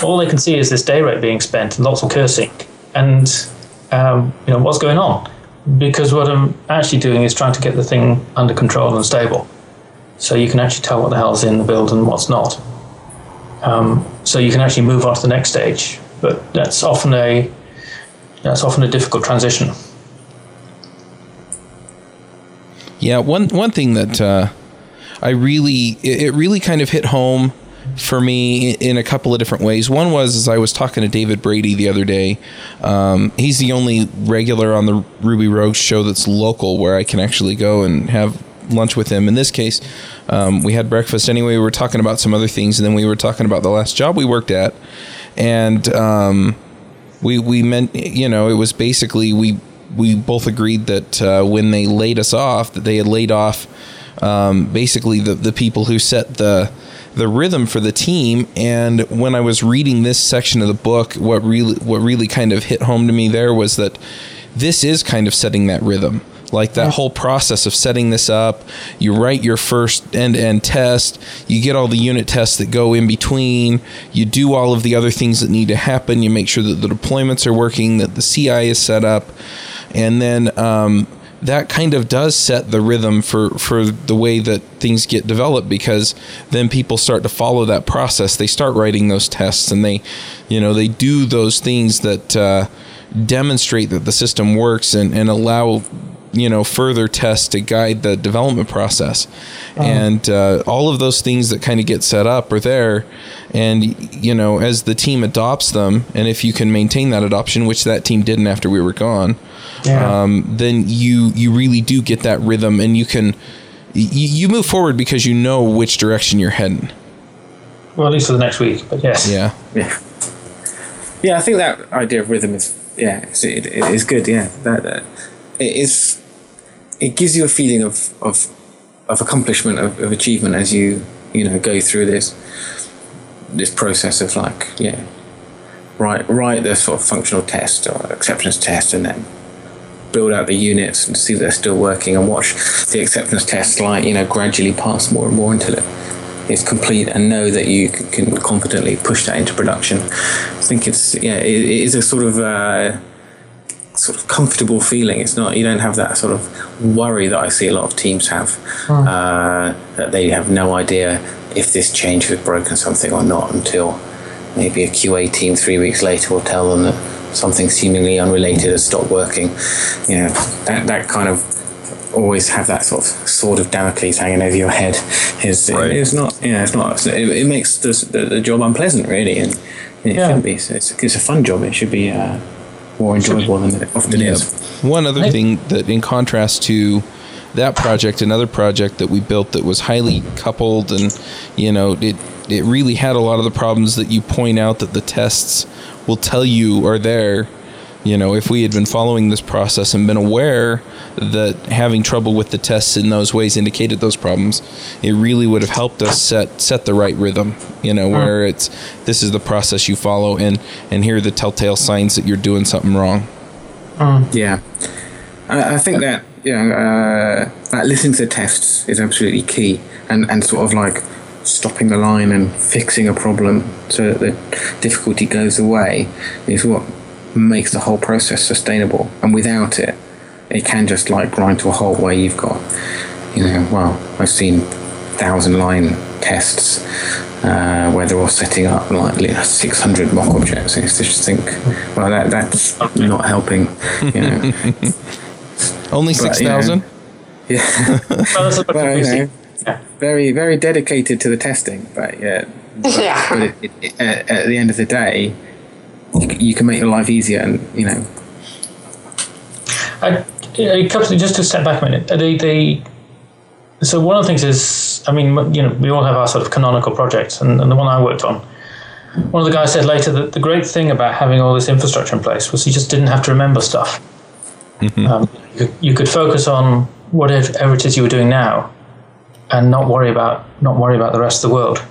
Speaker 4: All they can see is this day rate being spent and lots of cursing, and um, you know what's going on because what I'm actually doing is trying to get the thing under control and stable. So you can actually tell what the hell's in the build and what's not. Um, so you can actually move on to the next stage, but that's often a that's often a difficult transition.
Speaker 1: Yeah, one one thing that uh, I really it, it really kind of hit home for me in a couple of different ways. One was as I was talking to David Brady the other day. Um, he's the only regular on the Ruby Rogues show that's local where I can actually go and have lunch with him. In this case, um, we had breakfast anyway. We were talking about some other things, and then we were talking about the last job we worked at, and um, we we meant you know it was basically we we both agreed that uh, when they laid us off, that they had laid off um, basically the the people who set the the rhythm for the team. And when I was reading this section of the book, what really what really kind of hit home to me there was that this is kind of setting that rhythm. Like that whole process of setting this up, you write your first end to end test, you get all the unit tests that go in between, you do all of the other things that need to happen, you make sure that the deployments are working, that the CI is set up, and then um, that kind of does set the rhythm for for the way that things get developed because then people start to follow that process. They start writing those tests and they you know they do those things that uh, demonstrate that the system works and, and allow you know further tests to guide the development process. Uh-huh. and uh, all of those things that kind of get set up are there. And you know as the team adopts them and if you can maintain that adoption which that team didn't after we were gone yeah. um, then you you really do get that rhythm and you can you, you move forward because you know which direction you're heading.
Speaker 4: Well at least for the next week but yes.
Speaker 1: Yeah.
Speaker 3: Yeah. Yeah i think that idea of rhythm is yeah it, it is good yeah. That, that it is it gives you a feeling of of of accomplishment of, of achievement as you you know go through this this process of like yeah, write write the sort of functional test or acceptance test, and then build out the units and see that they're still working, and watch the acceptance test like you know gradually pass more and more until it is complete, and know that you can confidently push that into production. I think it's yeah, it, it is a sort of. Uh, sort of comfortable feeling. It's not you don't have that sort of worry that I see a lot of teams have uh, that they have no idea if this change has broken something or not until maybe a QA team three weeks later will tell them that something seemingly unrelated has stopped working. You know that that kind of always have that sort of sword of Damocles hanging over your head is
Speaker 5: Right.
Speaker 3: it's not yeah it's not it, it makes the, the, the job unpleasant really and it
Speaker 4: Yeah.
Speaker 3: shouldn't be so it's, it's a fun job it should be uh, more enjoyable than it often
Speaker 1: Yeah.
Speaker 3: is.
Speaker 1: One other thing that, in contrast to that project, another project that we built that was highly coupled, and you know, it it really had a lot of the problems that you point out that the tests will tell you are there. You know, if we had been following this process and been aware that having trouble with the tests in those ways indicated those problems, it really would have helped us set set the right rhythm. You know, where it's this is the process you follow, and and here are the telltale signs that you're doing something wrong.
Speaker 3: Yeah, I, I think that you know uh, that listening to the tests is absolutely key, and and sort of like stopping the line and fixing a problem so that the difficulty goes away is what makes the whole process sustainable. And without it, it can just like grind to a halt where you've got, you know, well, I've seen thousand line tests uh, where they're all setting up like li- 600 mock objects. And it's just think, well, that that's not helping. You know.
Speaker 1: Only
Speaker 3: But,
Speaker 1: six
Speaker 3: you know. Yeah,
Speaker 4: Well, that's what
Speaker 3: well,
Speaker 4: we
Speaker 3: you know,
Speaker 4: Yeah.
Speaker 3: very very dedicated to the testing, but yeah, but
Speaker 2: Yeah.
Speaker 3: it, it, it, at, at the end of the day, you, you can make your life easier, and you know,
Speaker 4: I, a couple of, just to step back a minute. uh, The, the, so one of the things is, I mean, you know, we all have our sort of canonical projects, and, and the one I worked on, one of the guys said later that the great thing about having all this infrastructure in place was you just didn't have to remember stuff. Um, you, could, you could focus on whatever it is you were doing now, and not worry about not worry about the rest of the world,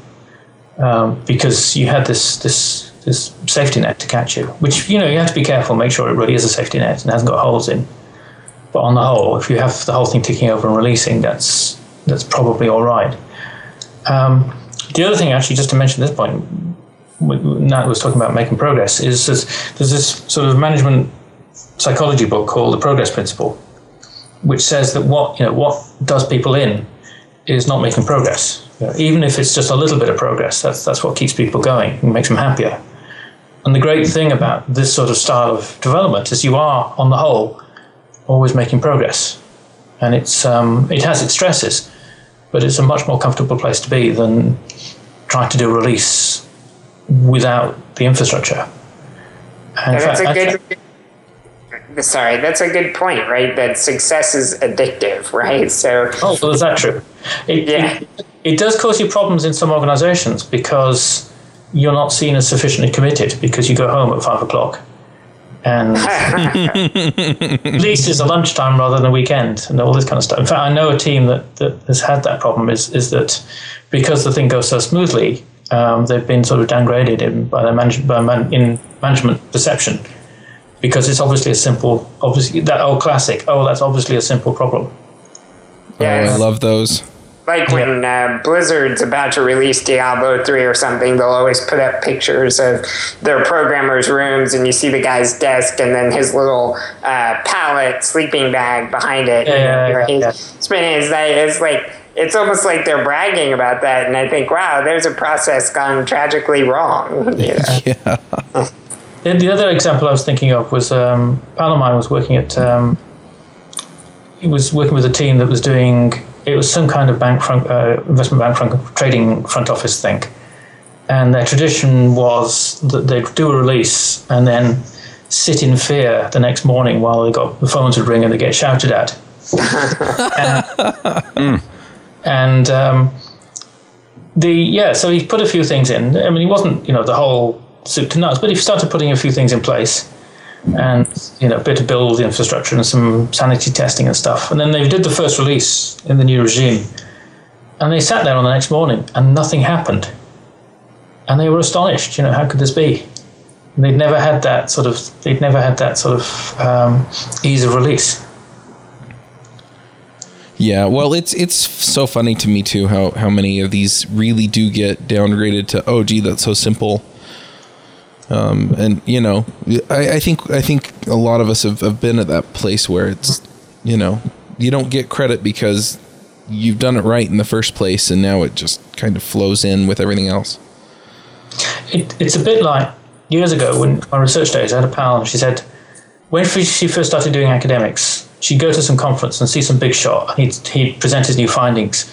Speaker 4: um, because you had this this this safety net to catch you. Which you know you have to be careful, make sure it really is a safety net and hasn't got holes in. But on the whole, if you have the whole thing ticking over and releasing, that's that's probably all right. Um, the other thing, actually, just to mention this point, Nat was talking about making progress, is this, there's this sort of management psychology book called The Progress Principle, which says that what you know what does people in is not making progress. Even if it's just a little bit of progress, that's that's what keeps people going and makes them happier. And the great thing about this sort of style of development is you are, on the whole, always making progress, and it's um, it has its stresses, but it's a much more comfortable place to be than trying to do a release without the infrastructure. And
Speaker 2: that's a
Speaker 4: fact,
Speaker 2: good. Sorry, that's a good point, right? That success is addictive, right? So,
Speaker 4: Oh, well, is that true? It,
Speaker 2: Yeah.
Speaker 4: it, it does cause you problems in some organizations because you're not seen as sufficiently committed because you go home at five o'clock. And at least it's a lunchtime rather than a weekend and all this kind of stuff. In fact, I know a team that, that has had that problem is, is that because the thing goes so smoothly, um, they've been sort of downgraded in, by their manage, by man, in management perception because it's obviously a simple, obviously that old classic. Oh, that's obviously a simple problem.
Speaker 2: yeah,
Speaker 1: Oh, I love those.
Speaker 2: Like when uh, Blizzard's about to release Diablo 3 or something, they'll always put up pictures of their programmers' rooms, and you see the guy's desk and then his little uh, pallet sleeping bag behind it.
Speaker 4: Yeah,
Speaker 2: you know,
Speaker 4: yeah,
Speaker 2: he's
Speaker 4: yeah.
Speaker 2: spinning his night. It's like, it's almost like they're bragging about that, and I think, wow, there's a process gone tragically wrong. you know?
Speaker 1: Yeah.
Speaker 4: The, the other example I was thinking of was um, pal of mine was working at. Um, he was working with a team that was doing. It was some kind of bank front, uh, investment bank front, trading front office thing, and their tradition was that they'd do a release and then sit in fear the next morning while they got the phones would ring and they get shouted at. and and um, the yeah, so he put a few things in. I mean, he wasn't you know the whole soup to nuts, but he started putting a few things in place, and you know, a bit of build infrastructure and some sanity testing and stuff. And then they did the first release in the new regime, and they sat there on the next morning, and nothing happened. and they were astonished. You know, how could this be? And they'd never had that sort of. They'd never had that sort of um, ease of release.
Speaker 1: Yeah, well, it's it's so funny to me too how how many of these really do get downgraded to oh gee that's so simple. Um, and you know, I, I think I think a lot of us have, have been at that place where it's you know you don't get credit because you've done it right in the first place, and now it just kind of flows in with everything else.
Speaker 4: It, it's a bit like years ago when my research days. I had a pal, and she said when she first started doing academics, she'd go to some conference and see some big shot, and he'd, he'd present his new findings,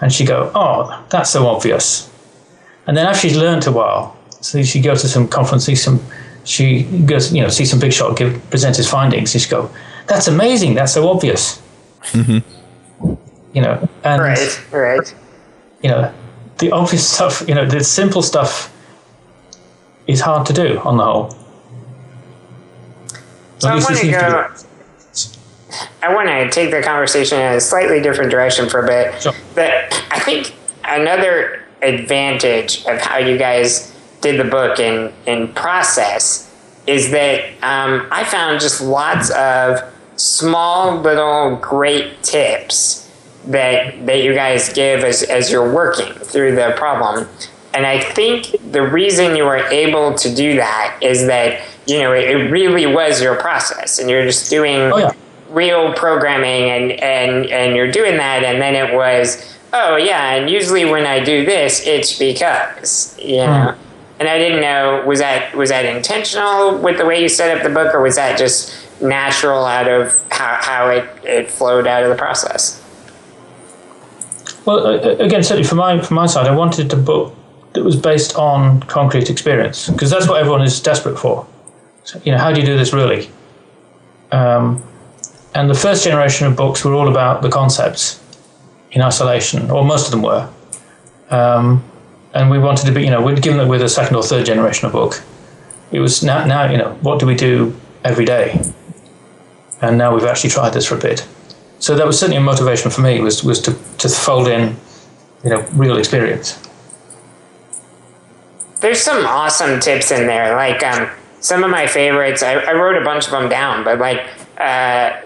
Speaker 4: and she'd go, "Oh, that's so obvious." And then after she'd learned a while, so she goes to some conference, see some, she goes, you know, see some big shot, give present his findings, and she'd go, "That's amazing. That's so obvious." Mm-hmm. You know, and
Speaker 2: right, right.
Speaker 4: You know, the obvious stuff. You know, the simple stuff is hard to do on the whole.
Speaker 2: So I want to go. I want to take the conversation in a slightly different direction for a bit. Sure. But I think another advantage of how you guys did the book in in process is that um, I found just lots of small little great tips that that you guys give as as you're working through the problem. And I think the reason you were able to do that is that you know it, it really was your process, and you're just doing oh, yeah. real programming, and and and you're doing that, and then it was oh yeah, and usually when I do this, it's because you know. Mm. And I didn't know was that was that intentional with the way you set up the book, or was that just natural out of how, how it, it flowed out of the process?
Speaker 4: Well, again, certainly from my from my side, I wanted a book that was based on concrete experience because that's what everyone is desperate for. So, you know, how do you do this really? Um, and the first generation of books were all about the concepts in isolation, or most of them were. Um, and we wanted to be, you know, we'd given that we're the second or third generation of book, it was now, now, you know, what do we do every day? and now we've actually tried this for a bit. So that was certainly a motivation for me was was to, to fold in, you know, real experience.
Speaker 2: There's some awesome tips in there. Like um, some of my favorites, I, I, wrote a bunch of them down, but like uh,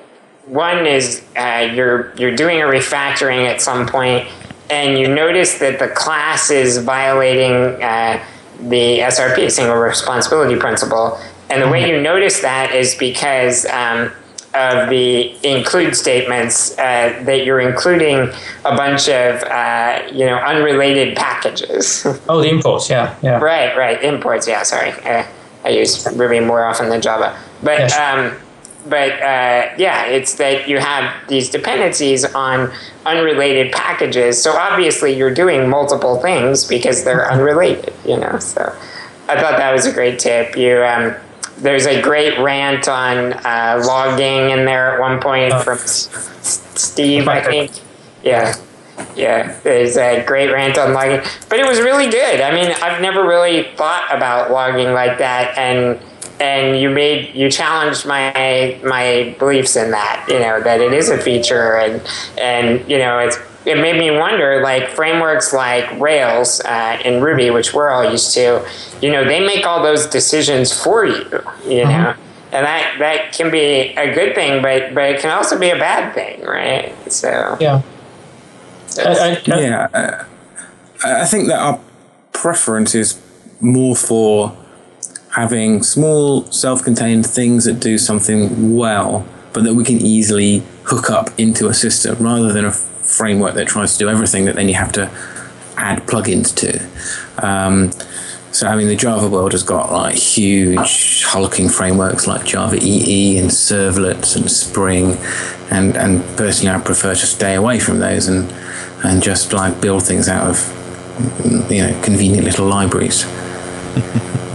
Speaker 2: one is uh, you're you're doing a refactoring at some point, and you notice that the class is violating uh, the SRP, single responsibility principle. And the way mm-hmm. you notice that is because um, of the include statements uh, that you're including a bunch of uh, you know unrelated packages.
Speaker 4: oh, the imports, yeah, yeah.
Speaker 2: Right, right, imports. Yeah, sorry, uh, I use Ruby more often than Java, but yes. um, but uh, yeah, it's that you have these dependencies on unrelated packages. So obviously, you're doing multiple things because they're unrelated. You know, so I thought that was a great tip. You. Um, there's a great rant on uh, logging in there at one point oh. from Steve, I think. Yeah. Yeah, there's a great rant on logging, but it was really good. I mean, I've never really thought about logging like that, and and you made you challenged my my beliefs in that. You know that it is a feature, and and you know it's it made me wonder like frameworks like Rails uh, in Ruby, which we're all used to, you know, they make all those decisions for you, you mm-hmm. know. And that, that can be a good thing, but but it can also be a bad thing, right? So
Speaker 4: yeah,
Speaker 3: I, I, yeah. Uh, I think that our preference is more for having small, self-contained things that do something well, but that we can easily hook up into a system, rather than a framework that tries to do everything that then you have to add plugins to. Um, so, I mean, the Java world has got like huge hulking frameworks like Java EE and servlets and Spring, and and personally, I prefer to stay away from those and and just like build things out of you know convenient little libraries.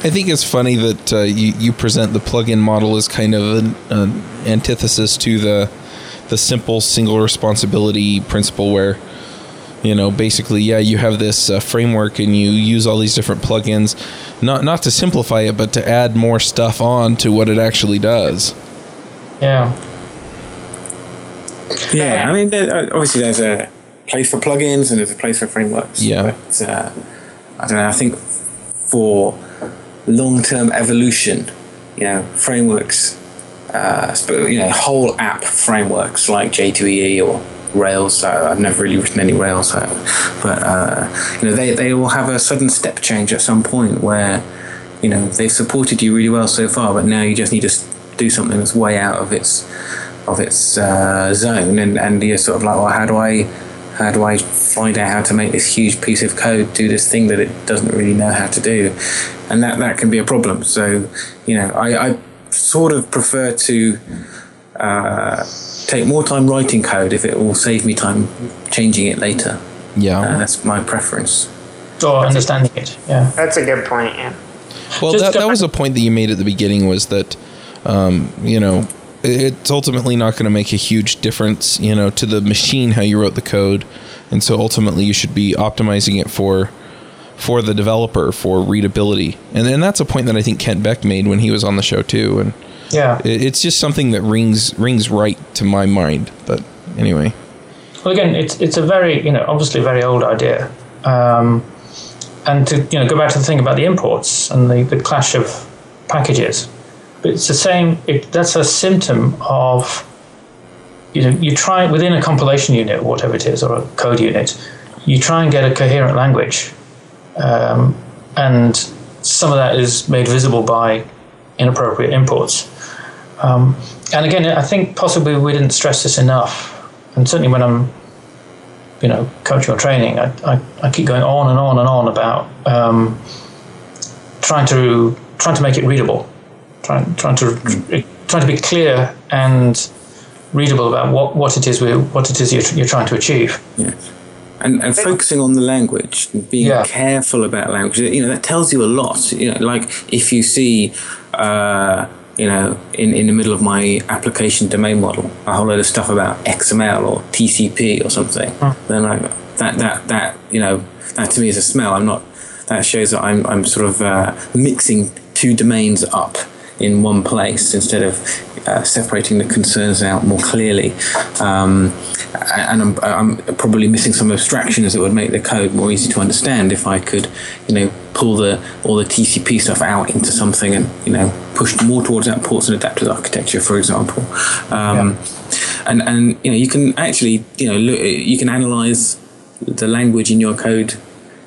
Speaker 1: I think it's funny that uh, you you present the plugin model as kind of an, an antithesis to the the simple single responsibility principle where you know basically yeah you have this uh, framework and you use all these different plugins not not to simplify it but to add more stuff on to what it actually does.
Speaker 4: Yeah.
Speaker 3: Yeah i mean there, uh, obviously there's a place for plugins and there's a place for frameworks.
Speaker 1: Yeah.
Speaker 3: But, uh, I don't know. I think for long-term evolution, you know, frameworks, uh, you know, whole app frameworks like J2EE or Rails. Uh, I've never really written any Rails, uh, but uh, you know, they they will have a sudden step change at some point where you know they've supported you really well so far, but now you just need to do something that's way out of its of its uh, zone, and and you're sort of like, well, how do I how do I find out how to make this huge piece of code do this thing that it doesn't really know how to do? And that, that can be a problem. So, you know, I, I sort of prefer to uh, take more time writing code if it will save me time changing it later.
Speaker 1: Yeah.
Speaker 3: Uh, that's my preference.
Speaker 4: Or understanding it, yeah.
Speaker 2: That's a good point, yeah.
Speaker 1: Well, that, that was a point that you made at the beginning was that, um, you know, it's ultimately not going to make a huge difference, you know, to the machine how you wrote the code, and so ultimately you should be optimizing it for for the developer for readability, and then that's a point that I think Kent Beck made when he was on the show too, and
Speaker 4: yeah,
Speaker 1: it, it's just something that rings rings right to my mind. But anyway,
Speaker 4: well, again, it's it's a very you know obviously a very old idea, um, and to you know go back to the thing about the imports and the, the clash of packages but it's the same. It, that's a symptom of you know you try within a compilation unit, or whatever it is, or a code unit, you try and get a coherent language, um, and some of that is made visible by inappropriate imports. Um, and again, I think possibly we didn't stress this enough. And certainly when I'm, you know, coaching or training, I, I, I keep going on and on and on about um, trying to trying to make it readable trying trying to trying to be clear and readable about what, what it is we what it is you're, you're trying to achieve.
Speaker 3: Yes. And, and focusing on the language, being yeah. careful about language, you know, that tells you a lot. You know, like if you see, uh, you know, in, in the middle of my application domain model, a whole load of stuff about XML or TCP or something, mm. then I, that, that, that, you know, that to me is a smell. I'm not, that shows that I'm, I'm sort of uh, mixing two domains up in one place instead of uh, separating the concerns out more clearly. Um, and I'm, I'm, probably missing some abstractions that would make the code more easy to understand if I could, you know, pull the all the TCP stuff out into something and you know push more towards that ports and adapters architecture, for example. Um, yeah. And and you know you can actually you know look you can analyze the language in your code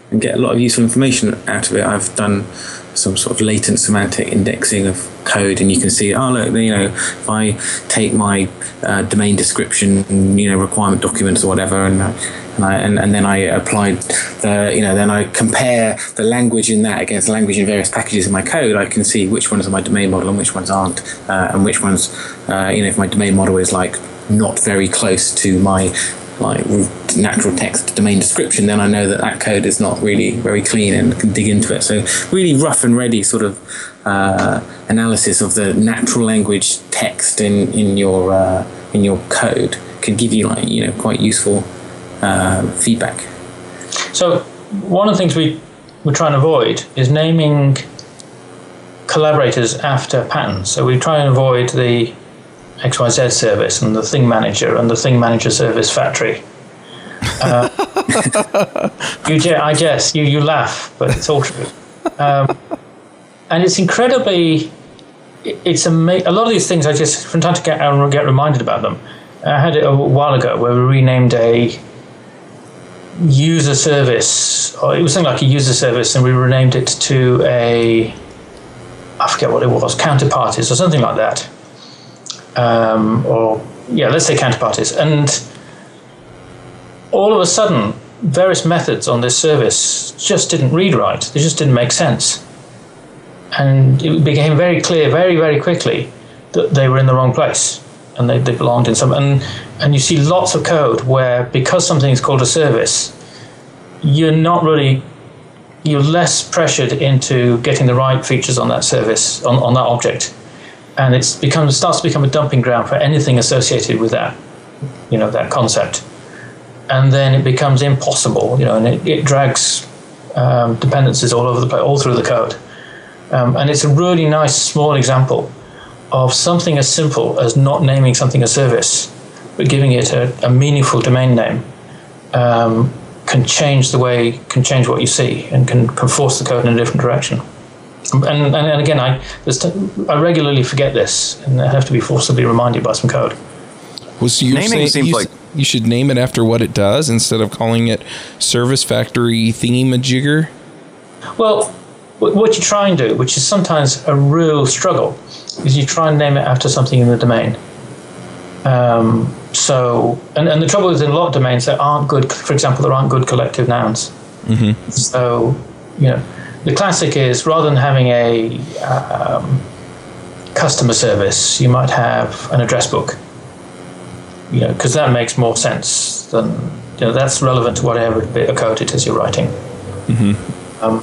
Speaker 3: and get a lot of useful information out of it. I've done some sort of latent semantic indexing of code, and you can see, oh look, you know, if I take my uh, domain description, you know, requirement documents or whatever, and uh, and, I, and, and then I applied the, you know, then I compare the language in that against the language in various packages in my code. I can see which ones are my domain model and which ones aren't, uh, and which ones, uh, you know, if my domain model is like not very close to my like natural text domain description, then I know that that code is not really very clean and can dig into it. So really rough and ready sort of uh, analysis of the natural language text in in your uh, in your code can give you like you know quite useful uh, feedback.
Speaker 4: So one of the things we we try and avoid is naming collaborators after patterns. So we try and avoid the XYZ service and the thing manager and the thing manager service factory. Uh, you, I guess you, you laugh, but it's all true. Um, and it's incredibly, it's ama- a lot of these things. I just from time to get I get reminded about them. I had it a while ago where we renamed a user service, or it was something like a user service, and we renamed it to a I forget what it was, counterparties or something like that um, or yeah, let's say counterparties, and all of a sudden, various methods on this service just didn't read right. They just didn't make sense, and it became very clear very very quickly that they were in the wrong place and they, they belonged in some and and you see lots of code where because something is called a service you're not really you're less pressured into getting the right features on that service on, on that object and it starts to become a dumping ground for anything associated with that, you know, that concept, and then it becomes impossible, you know, and it, it drags um, dependencies all over the place, all through the code, um, and it's a really nice small example of something as simple as not naming something a service, but giving it a, a meaningful domain name. Um, can change the way, can change what you see, and can, can force the code in a different direction. And, and, and again, I, t- I regularly forget this, and I have to be forcibly reminded by some code.
Speaker 1: Was you
Speaker 5: Naming
Speaker 1: saying
Speaker 5: seems
Speaker 1: you,
Speaker 5: like-
Speaker 1: you should name it after what it does instead of calling it Service Factory Thingy-majigger?
Speaker 4: Well, wh- what you try and do, which is sometimes a real struggle, is you try and name it after something in the domain. Um, so, and, and the trouble is in a lot of domains there aren't good, for example, there aren't good collective nouns. So, you know, the classic is rather than having a um, customer service, you might have an address book. You know, because that makes more sense than, you know, that's relevant to whatever bit of code it is you're writing. Um,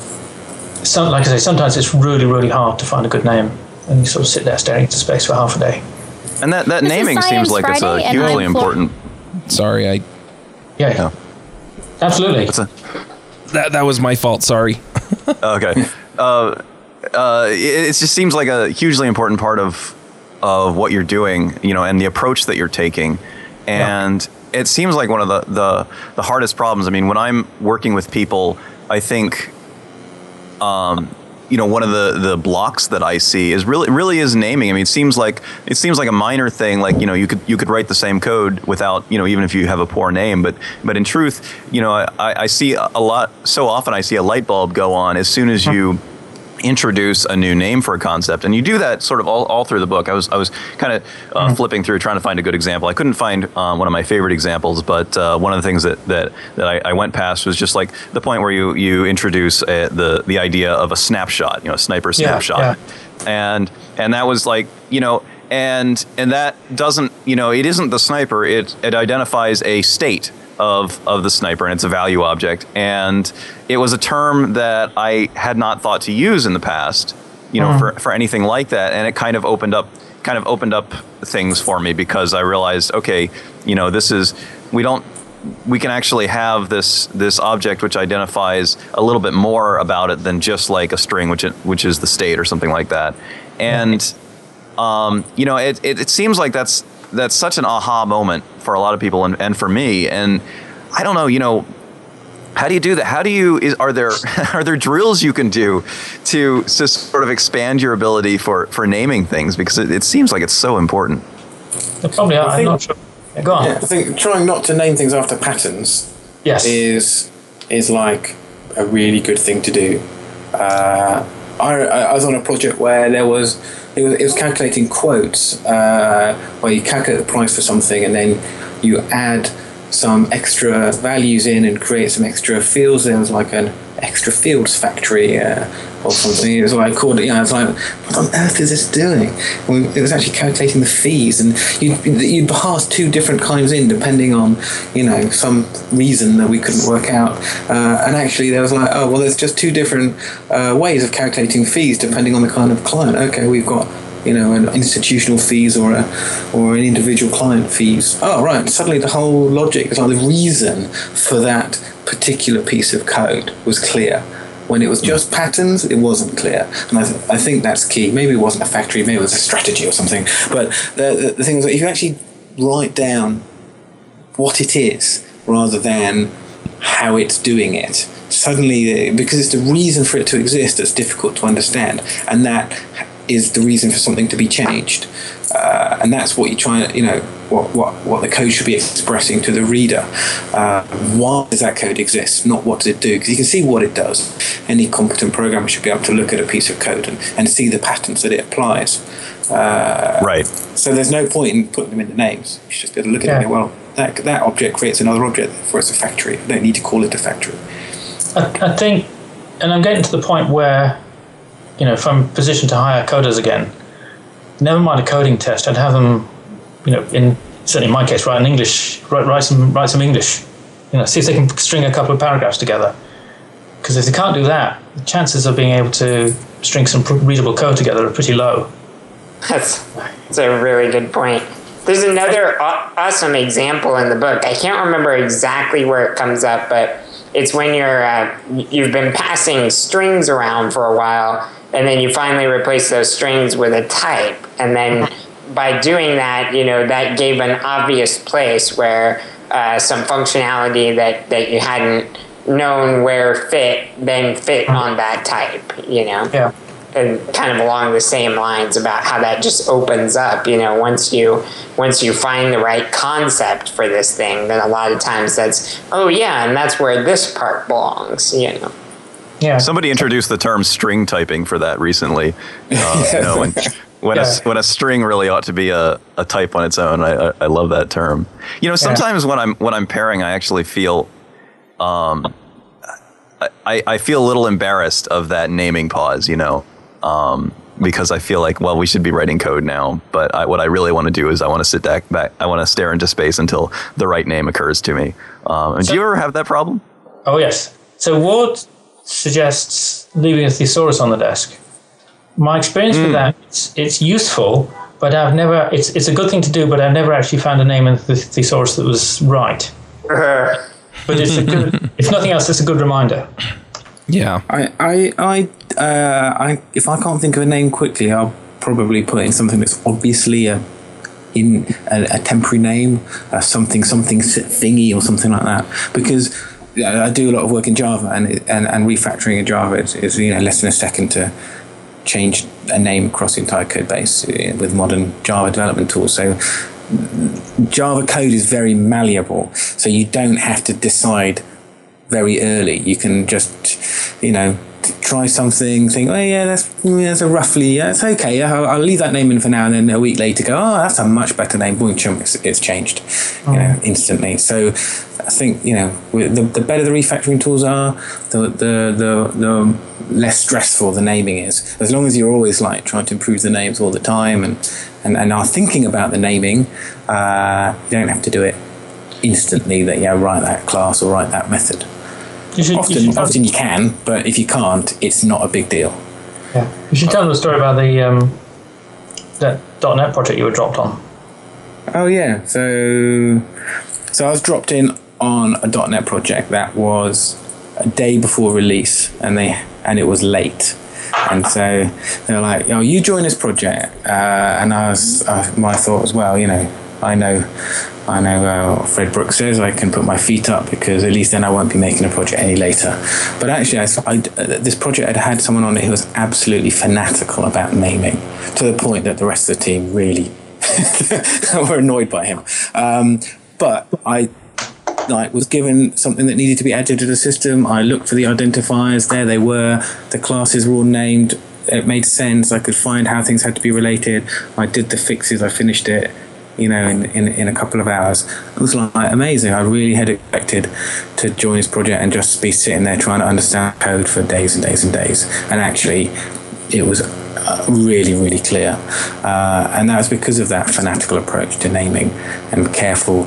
Speaker 4: some, like I say, sometimes it's really, really hard to find a good name, and you sort of sit there staring into space for half a day.
Speaker 5: And that, that
Speaker 6: This
Speaker 5: naming seems
Speaker 6: Science
Speaker 5: like it's a hugely important.
Speaker 1: Sorry, I
Speaker 4: Yeah,
Speaker 5: Yeah.
Speaker 4: absolutely.
Speaker 5: It's a,
Speaker 1: that that was my fault. Sorry.
Speaker 5: okay. Uh, uh, it, it just seems like a hugely important part of of what you're doing, you know, and the approach that you're taking. And it seems like one of the, the the hardest problems. I mean, when I'm working with people, I think um, you know one of the the blocks that I see is really really is naming. I mean, it seems like it seems like a minor thing. Like you know, you could you could write the same code without you know even if you have a poor name. But but in truth, you know, I, I see a lot. So often I see a light bulb go on as soon as hmm. you introduce a new name for a concept and you do that sort of all, all through the book. I was i was kind of uh, flipping through trying to find a good example. I couldn't find um, one of my favorite examples but uh, one of the things that that, that I, I went past was just like the point where you you introduce uh the the idea of a snapshot you know a sniper
Speaker 4: Yeah,
Speaker 5: snapshot. and and that was like you know and and that doesn't you know it isn't the sniper it it identifies a state of of the sniper and it's a value object. And it was a term that I had not thought to use in the past you know for for anything like that. And it kind of opened up kind of opened up things for me because I realized okay you know this is we don't we can actually have this this object which identifies a little bit more about it than just like a string which it, which is the state or something like that. And um, you know it, it, it seems like that's that's such an aha moment for a lot of people and, and for me and i don't know you know how do you do that how do you is, are there are there drills you can do to to sort of expand your ability for for naming things because it, it seems like it's so important
Speaker 4: They Probably are. I'm
Speaker 3: think-
Speaker 4: not sure. Go on.
Speaker 3: Yeah, I think trying not to name things after patterns
Speaker 4: Yes.
Speaker 3: is is like a really good thing to do. Uh, I, I was on a project where there was it was, it was calculating quotes uh, where you calculate the price for something and then you add some extra values in and create some extra fields. There was like an extra fields factory uh, or something. It was like called. You know, I was like, what on earth is this doing? We- it was actually calculating the fees, and you'd, you'd pass two different kinds in depending on you know some reason that we couldn't work out. Uh, and actually, there was like, oh well, there's just two different uh, ways of calculating fees depending on the kind of client. Okay, we've got you know, an institutional fees or a or an individual client fees. Oh, right. Suddenly, the whole logic like the reason for that particular piece of code was clear. When it was just patterns, it wasn't clear, and I, th- I think that's key. Maybe it wasn't a factory, maybe it was a strategy or something. But the, the, the thing is, that if you actually write down what it is rather than how it's doing it. Suddenly, because it's the reason for it to exist that's difficult to understand, and that is the reason for something to be changed. Uh, and that's what you try, you know, what, what, what the code should be expressing to the reader. Uh, why does that code exist? Not what does it do? Because you can see what it does. Any competent programmer should be able to look at a piece of code and, and see the patterns that it applies. Uh,
Speaker 5: right
Speaker 3: so there's no point in putting them in the names. You should just be able to look at it and go, well, that, that object creates another object, therefore it's a factory. I don't need to call it a factory.
Speaker 4: I, I think, and I'm getting to the point where, you know, if I'm positioned to hire coders again, never mind a coding test, I'd have them, you know, in certainly in my case, write in English, write, write some write some English, you know, see if they can string a couple of paragraphs together. Because if they can't do that, the chances of being able to string some readable code together are pretty low.
Speaker 2: That's, that's a really good point. There's another aw- awesome example in the book. I can't remember exactly where it comes up, but it's when you're uh, you've been passing strings around for a while, and then you finally replace those strings with a type, and then by doing that, you know that gave an obvious place where uh, some functionality that, that you hadn't known where fit, then fit on that type, you know?
Speaker 4: Yeah.
Speaker 2: and kind of along the same lines about how that just opens up you know once you once you find the right concept for this thing then a lot of times that's oh yeah and that's where this part belongs you know
Speaker 4: Yeah.
Speaker 5: Somebody introduced the term string typing for that recently. Uh, you know, when when,
Speaker 4: Yeah.
Speaker 5: a, when a string really ought to be a, a type on its own. I, I, I love that term. You know, sometimes when I'm when I'm pairing, I actually feel, um, I, I feel a little embarrassed of that naming pause. You know, um, because I feel like well, we should be writing code now. But I, what I really want to do is I want to sit back, back. I want to stare into space until the right name occurs to me. Um, and do you ever have that problem?
Speaker 4: Oh yes. So Ward suggests leaving a thesaurus on the desk. My experience with that, it's, it's useful, but I've never. It's it's a good thing to do, but I've never actually found a name in the thesaurus that was right. But it's a good. if nothing else, it's a good reminder.
Speaker 1: Yeah.
Speaker 3: I, I, I, uh, I, if I can't think of a name quickly, I'll probably put in something that's obviously a, in a, a temporary name, uh, something, something thingy or something like that. Because yeah, I do a lot of work in Java, and and, and refactoring in Java is, is you know less than a second to change a name across the entire code base uh, with modern Java development tools. So Java code is very malleable, so you don't have to decide very early. You can just, you know, try something, think, oh yeah, that's that's a roughly, yeah, it's okay. I'll, I'll leave that name in for now, and then a week later go, oh, that's a much better name. Boom, chum, it's, it's changed, you know, instantly. So I think you know, the, the better the refactoring tools are, the the the the less stressful the naming is. As long as you're always like trying to improve the names all the time and and, and are thinking about the naming, uh, you don't have to do it instantly. That yeah, write that class or write that method.
Speaker 4: You should,
Speaker 3: Often,
Speaker 4: should, tell,
Speaker 3: often you can, but if you can't, it's not a big deal.
Speaker 4: yeah. you should tell them the story about the um, that .NET project you were dropped on.
Speaker 3: Oh yeah, so so I was dropped in on a .NET project that was a day before release, and they and it was late, and so they were like, "Oh, you join this project," uh, and I was uh, my thought was, well, you know, I know. I know uh, Fred Brooks says I can put my feet up because at least then I won't be making a project any later. But actually, I, I, uh, this project had had someone on it who was absolutely fanatical about naming to the point that the rest of the team really were annoyed by him. Um, but I like was given something that needed to be added to the system. I looked for the identifiers. There they were. The classes were all named. It made sense. I could find how things had to be related. I did the fixes. I finished it. You know, in, in, in a couple of hours. It was like amazing. I really had expected to join this project and just be sitting there trying to understand code for days and days and days. And actually, it was uh, really, really clear. Uh, and that was because of that fanatical approach to naming and careful,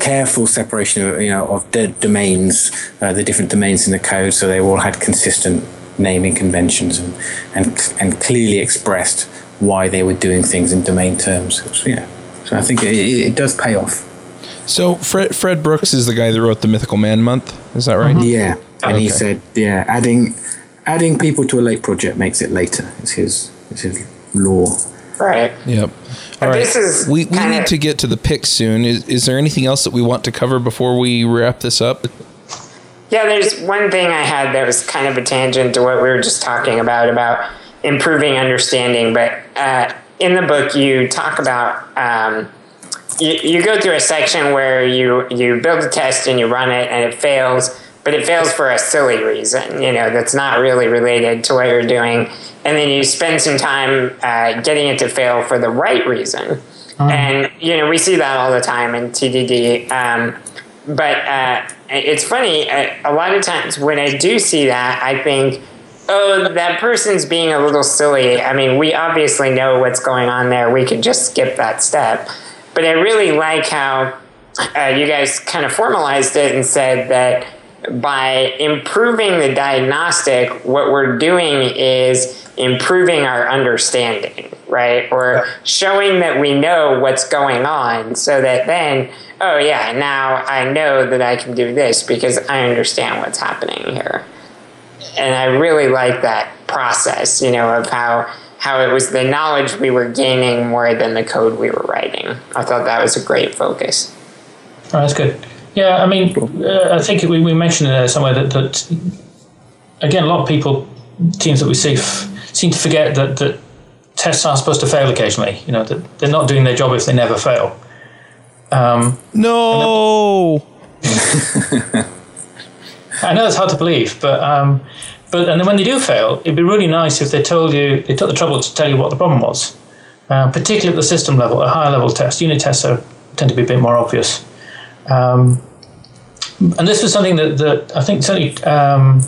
Speaker 3: careful separation of you know of the domains, uh, the different domains in the code, so they all had consistent naming conventions and and, and clearly expressed why they were doing things in domain terms. Yeah, so I think it, it it does pay off.
Speaker 1: So Fred Fred Brooks is the guy that wrote the Mythical Man Month. Is that right?
Speaker 3: Yeah, and he said, yeah, adding adding people to a late project makes it later. It's his it's his law.
Speaker 2: right
Speaker 1: Yep.
Speaker 2: But
Speaker 1: All right.
Speaker 2: this is
Speaker 1: we we need
Speaker 2: of-
Speaker 1: to get to the picks soon. Is is there anything else that we want to cover before we wrap this up?
Speaker 2: Yeah, there's one thing I had that was kind of a tangent to what we were just talking about about improving understanding. But uh, in the book, you talk about um, you, you go through a section where you you build a test and you run it and it fails, but it fails for a silly reason. You know that's not really related to what you're doing, and then you spend some time uh, getting it to fail for the right reason. And you know we see that all the time in TDD. Um, but uh, it's funny. uh, A, a lot of times when I do see that, I think, "Oh, that person's being a little silly." I mean, we obviously know what's going on there. We could just skip that step. But I really like how uh, you guys kind of formalized it and said that by improving the diagnostic, what we're doing is improving our understanding, right? Or showing that we know what's going on so that then, oh yeah, now I know that I can do this because I understand what's happening here. And I really like that process, you know, of how how it was the knowledge we were gaining more than the code we were writing. I thought that was a great focus.
Speaker 4: Oh, that's good. Yeah, I mean, uh, I think we, we mentioned it somewhere that, that, again, a lot of people, teams that we see, f- seem to forget that, that tests are supposed to fail occasionally. You know, that they're not doing their job if they never fail. Um,
Speaker 1: No.
Speaker 4: I know it's hard to believe, but um, but and then when they do fail, it'd be really nice if they told you they took the trouble to tell you what the problem was, uh, particularly at the system level, a higher level test. Unit tests are, tend to be a bit more obvious, um, and this was something that, that I think certainly um,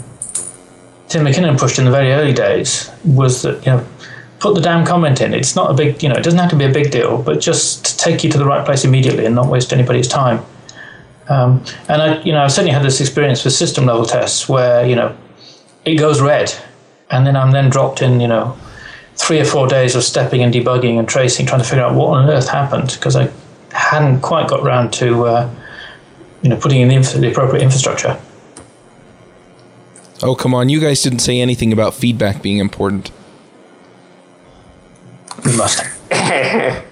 Speaker 4: Tim Mackinnon pushed in the very early days was that you know put the damn comment in. It's not a big you know it doesn't have to be a big deal, but just take you to the right place immediately and not waste anybody's time. Um, and I, you know, I've certainly had this experience with system level tests where you know it goes red, and then I'm then dropped in, you know, three or four days of stepping and debugging and tracing, trying to figure out what on earth happened because I hadn't quite got round to, uh, you know, putting in the, inf- the appropriate infrastructure.
Speaker 1: Oh, come on. You guys didn't say anything about feedback being important.
Speaker 4: We must.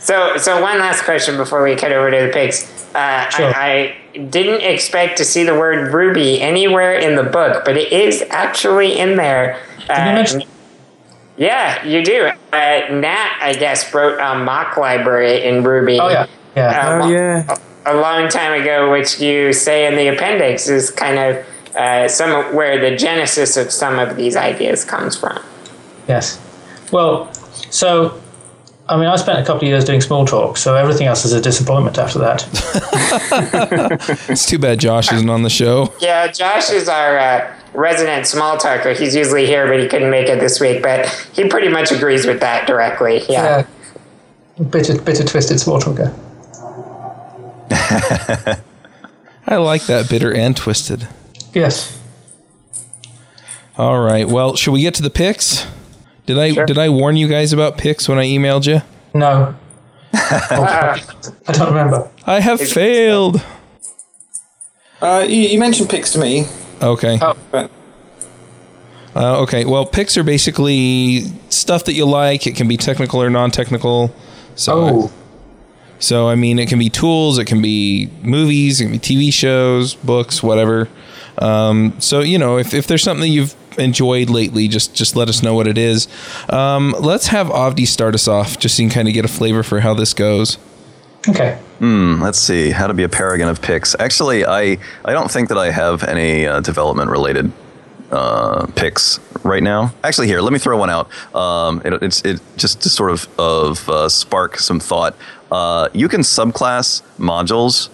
Speaker 2: So, so one last question before we cut over to the pigs. Uh,
Speaker 4: Sure.
Speaker 2: I, I didn't expect to see the word Ruby anywhere in the book, but it is actually in there.
Speaker 4: Did you
Speaker 2: Uh,
Speaker 4: mention?
Speaker 2: Yeah, you do. Uh, Nat, I guess, wrote a mock library in Ruby.
Speaker 4: Oh yeah, yeah.
Speaker 2: uh,
Speaker 3: Oh, yeah.
Speaker 2: a long time ago, which you say in the appendix is kind of uh, some where the genesis of some of these ideas comes from.
Speaker 4: Yes. Well, so I mean, I spent a couple of years doing Smalltalk, so everything else is a disappointment after that.
Speaker 1: It's too bad Josh isn't on the show.
Speaker 2: Yeah, Josh is our uh, resident Smalltalker. He's usually here, but he couldn't make it this week. But he pretty much agrees with that directly. Yeah.
Speaker 4: Bitter, bitter, twisted Smalltalker.
Speaker 1: I like that bitter and twisted.
Speaker 4: Yes.
Speaker 1: All right. Well, should we get to the picks? Did I
Speaker 2: Sure.
Speaker 1: did I warn you guys about picks when I emailed you?
Speaker 4: No. I don't remember.
Speaker 1: I have failed.
Speaker 3: Uh, you, you mentioned picks to me,
Speaker 1: Okay.
Speaker 4: Oh.
Speaker 3: but
Speaker 1: Uh, okay. Well, picks are basically stuff that you like. It can be technical or non-technical. So,
Speaker 4: Oh,
Speaker 1: so I mean, it can be tools. It can be movies. It can be TV shows, books, whatever. Um, so you know, if, if there's something that you've enjoyed lately, just just let us know what it is. Um, let's have Avdi start us off, just so you can kind of get a flavor for how this goes.
Speaker 4: okay.
Speaker 5: Let's see how to be a paragon of picks. Actually, I I don't think that I have any uh, development related uh, picks right now. Actually, here let me throw one out. Um, it, it's it just to sort of of uh, spark some thought. Uh, you can subclass modules,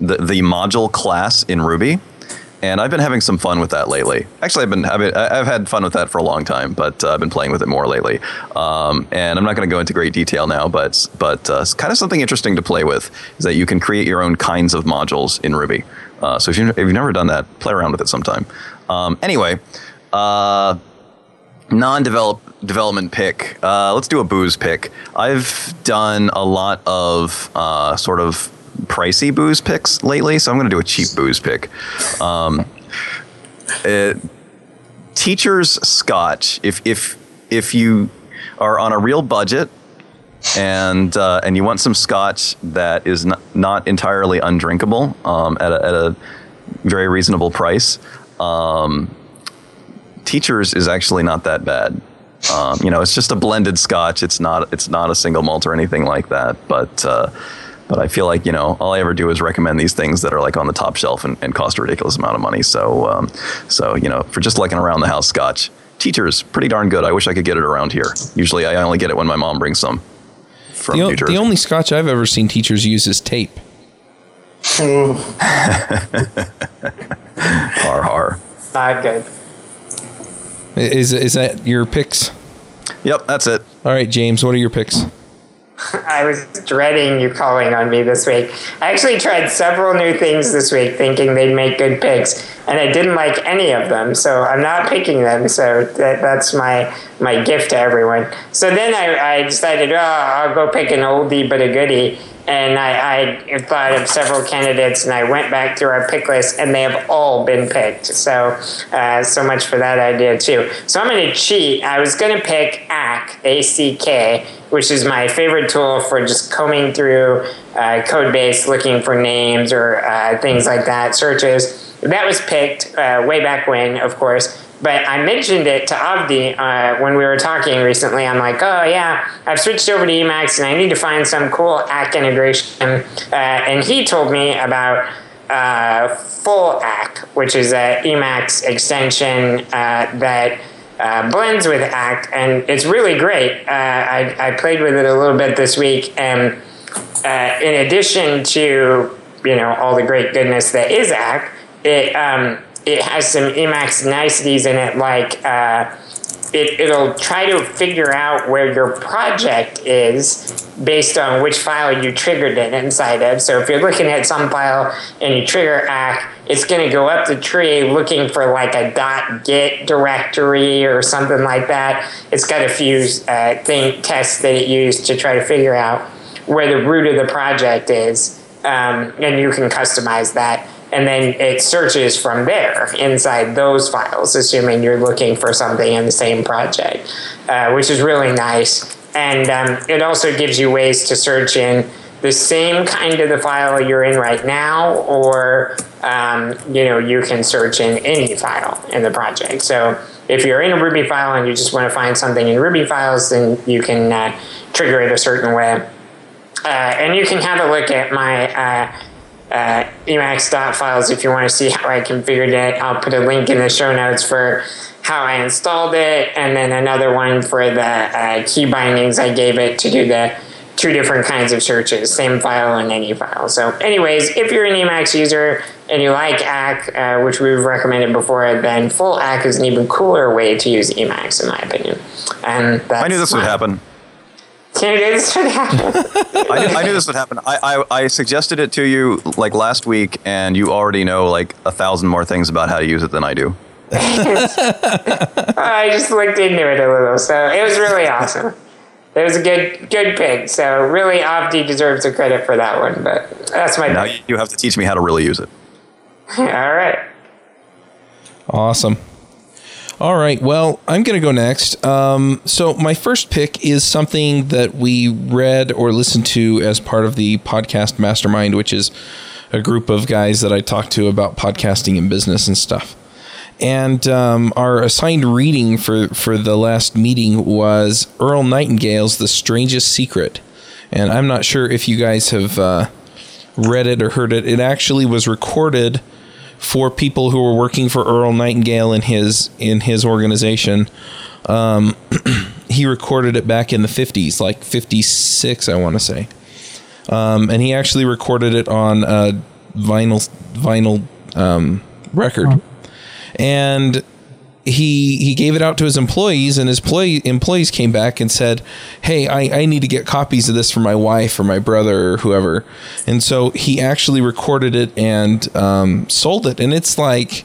Speaker 5: the the module class in Ruby. And I've been having some fun with that lately. Actually, I've been having, I've had fun with that for a long time, but uh, I've been playing with it more lately. Um, and I'm not going to go into great detail now, but but uh, kind of something interesting to play with is that you can create your own kinds of modules in Ruby. Uh, so if, you, if you've never done that, play around with it sometime. Um, anyway, uh, non-develop development pick. Uh, let's do a booze pick. I've done a lot of uh, sort of pricey booze picks lately, so I'm going to do a cheap booze pick. Um, it, teacher's scotch. If if if you are on a real budget and uh, and you want some scotch that is not, not entirely undrinkable um, at, a, at a very reasonable price, um, teachers is actually not that bad. Um, you know, it's just a blended scotch. It's not it's not a single malt or anything like that. But uh, but I feel like you know all I ever do is recommend these things that are like on the top shelf and, and cost a ridiculous amount of money. So um, so you know for just like an around the house scotch, teachers pretty darn good. I wish I could get it around here. Usually I only get it when my mom brings some from
Speaker 1: The, o-
Speaker 5: New Jersey.
Speaker 1: the only scotch I've ever seen teachers use is tape.
Speaker 5: har har.
Speaker 2: Not good.
Speaker 1: Is is that your picks?
Speaker 5: Yep, that's it.
Speaker 1: All right, James. What are your picks?
Speaker 2: I was dreading you calling on me this week. I actually tried several new things this week, thinking they'd make good picks, and I didn't like any of them. So I'm not picking them. So that, that's my my gift to everyone. So then I, I decided, oh, I'll go pick an oldie but a goodie. And I, I thought of several candidates, and I went back through our pick list, and they have all been picked. So, uh, so much for that idea too. So I'm going to cheat. I was going to pick ACK, A C K, which is my favorite tool for just combing through uh, code base, looking for names or uh, things like that, searches. That was picked uh, way back when, of course. But I mentioned it to Avdi uh, when we were talking recently. I'm like, oh yeah, I've switched over to Emacs and I need to find some cool ACK integration. Uh, and he told me about uh, Full ACK, which is an Emacs extension uh, that uh, blends with ACK, and it's really great. Uh, I, I played with it a little bit this week, and uh, in addition to you know all the great goodness that is ACK, it um, it has some Emacs niceties in it, like uh, it, it'll try to figure out where your project is based on which file you triggered it inside of. So if you're looking at some file and you trigger ACK, it's going to go up the tree looking for like a dot .git directory or something like that. It's got a few uh, thing tests that it used to try to figure out where the root of the project is, um, and you can customize that and then it searches from there inside those files, assuming you're looking for something in the same project, uh, which is really nice. And um, it also gives you ways to search in the same kind of the file you're in right now, or um, you know you can search in any file in the project. So if you're in a Ruby file and you just want to find something in Ruby files, then you can uh, trigger it a certain way. Uh, and you can have a look at my uh, uh, Emacs files if you want to see how I configured it. I'll put a link in the show notes for how I installed it, and then another one for the uh, key bindings I gave it to do the two different kinds of searches, same file and any file. So, anyways, if you're an Emacs user and you like ACK, uh, which we've recommended before, then full ACK is an even cooler way to use Emacs, in my opinion. And
Speaker 5: I knew this would happen.
Speaker 2: I knew this would happen.
Speaker 5: I, knew, I, knew, this would happen. I, I, I, suggested it to you like last week, and you already know like a thousand more things about how to use it than I do.
Speaker 2: I just looked into it a little, so it was really awesome. It was a good good pick. So really, Avdi deserves the credit for that one. But that's my
Speaker 5: now you have to teach me how to really use it.
Speaker 2: All right.
Speaker 1: Awesome. All right. Well, I'm going to go next. Um, so, my first pick is something that we read or listened to as part of the podcast mastermind, which is a group of guys that I talk to about podcasting and business and stuff. And um, our assigned reading for, for the last meeting was Earl Nightingale's The Strangest Secret. And I'm not sure if you guys have uh, read it or heard it. It actually was recorded for people who were working for Earl Nightingale in his in his organization. Um, he recorded it back in the 50s, like 56, I want to say. Um, and he actually recorded it on a vinyl vinyl um, record. And he he gave it out to his employees, and his employee, employees came back and said, "Hey, I, I need to get copies of this for my wife or my brother or whoever." And so he actually recorded it and um, sold it, and it's like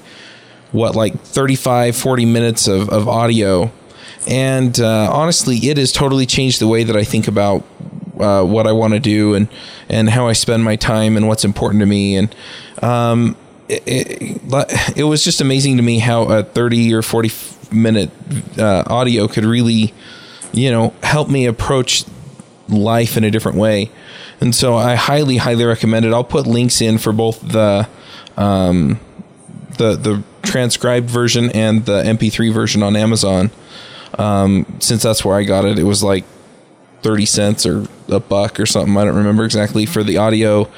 Speaker 1: what like 35 40 minutes of, of audio. And uh, honestly it has totally changed the way that i think about uh, what i want to do and and how i spend my time and what's important to me. And um, it, it, was just amazing to me how a 30 or 40 minute uh, audio could really, you know, help me approach life in a different way. And so I highly, highly recommend it. I'll put links in for both the, um, the, the transcribed version and the MP3 version on Amazon. Um, since that's where I got it, it was like 30 cents or a buck or something. I don't remember exactly for the audio,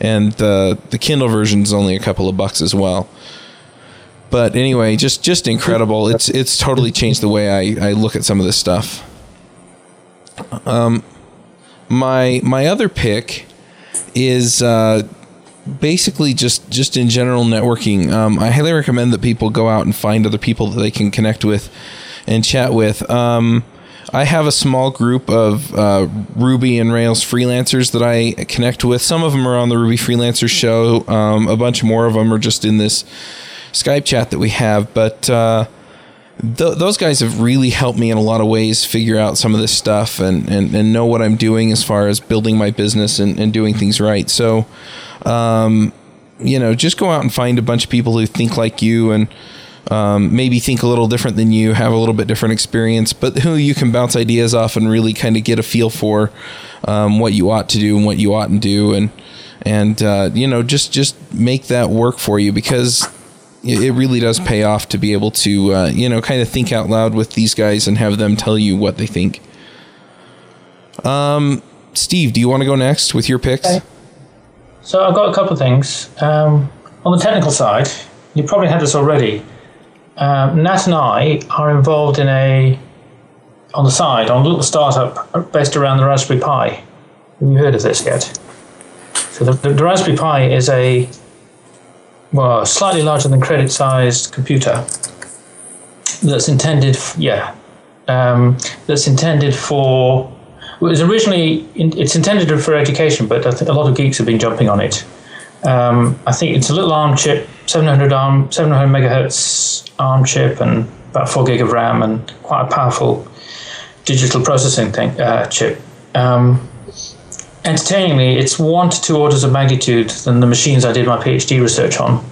Speaker 1: and the the Kindle version is only a couple of bucks as well. But anyway, just just incredible. It's it's totally changed the way I, I look at some of this stuff. Um, my my other pick is uh, basically just just in general networking. Um, I highly recommend that people go out and find other people that they can connect with and chat with. Um, I have a small group of uh, Ruby and Rails freelancers that I connect with. Some of them are on the Ruby Freelancer show. Um, a bunch more of them are just in this Skype chat that we have. But uh, th- those guys have really helped me in a lot of ways figure out some of this stuff and, and, and know what I'm doing as far as building my business and, and doing things right. So, um, you know, just go out and find a bunch of people who think like you and um, maybe think a little different than you, have a little bit different experience, but who you can bounce ideas off and really kind of get a feel for um, what you ought to do and what you oughtn't do, and and uh, you know just just make that work for you because it really does pay off to be able to uh, you know kind of think out loud with these guys and have them tell you what they think. Um, Steve, do you want to go next with your picks?
Speaker 4: Okay. So I've got a couple of things. Um, on the technical side, you probably had this already. Um, Nat and I are involved in a on the side on a little startup based around the Raspberry Pi. Have you heard of this yet? So the, the, the Raspberry Pi is a well, slightly larger than credit-sized computer that's intended, f- yeah, um, that's intended for. It was originally in, it's intended for education, but I think a lot of geeks have been jumping on it. Um, I think it's a little ARM chip, 700 ARM, 700 megahertz ARM chip, and about four gig of RAM, and quite a powerful digital processing thing uh, chip. Um, entertainingly, it's one to two orders of magnitude than the machines I did my PhD research on.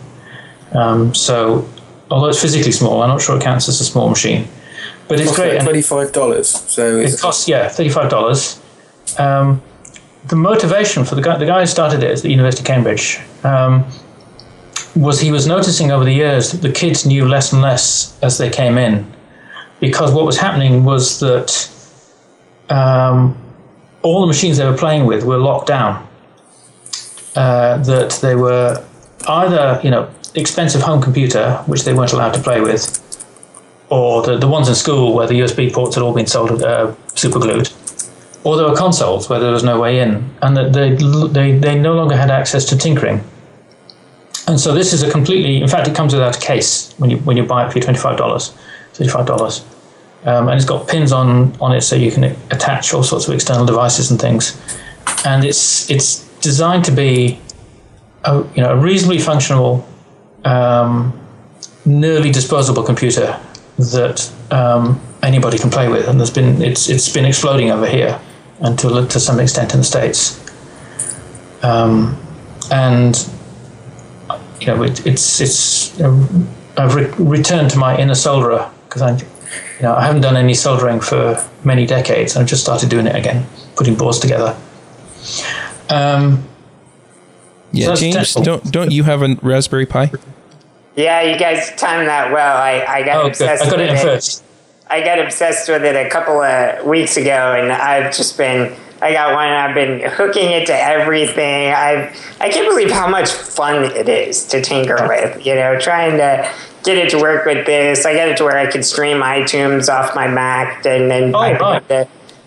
Speaker 4: Um, so, although it's physically small, I'm not sure it counts as a small machine. But it's great.
Speaker 3: Twenty-five dollars. So
Speaker 4: it costs yeah thirty five dollars. Um, the motivation for the guy the guy who started it at the University of Cambridge um, was he was noticing over the years that the kids knew less and less as they came in, because what was happening was that um, all the machines they were playing with were locked down. Uh, that they were either you know expensive home computer which they weren't allowed to play with, or the, the ones in school where the USB ports had all been soldered, uh, super glued, or there were consoles where there was no way in, and that they, they, they no longer had access to tinkering. And so this is a completely, in fact, it comes without a case when you when you buy it for twenty five dollars, thirty five dollars, um, and it's got pins on on it so you can attach all sorts of external devices and things, and it's it's designed to be, a, you know, a reasonably functional, um, nearly disposable computer that um, anybody can play with, and there's been it's it's been exploding over here, and to to some extent in the states. Um, and you know, it, it's it's you know, I've re- returned to my inner solderer because I, you know, I haven't done any soldering for many decades. I've just started doing it again, putting boards together. Um,
Speaker 1: Yeah,
Speaker 4: So
Speaker 1: James,
Speaker 4: technical.
Speaker 1: don't don't you have a Raspberry Pi?
Speaker 2: Yeah, you guys timed that well. I, I got
Speaker 4: oh,
Speaker 2: obsessed
Speaker 4: I got it
Speaker 2: with
Speaker 4: in first.
Speaker 2: I got obsessed with it a couple of weeks ago, and I've just been. I got one. I've been hooking it to everything. I I can't believe how much fun it is to tinker with. You know, trying to get it to work with this. I got it to where I could stream iTunes off my Mac and then
Speaker 4: Oh,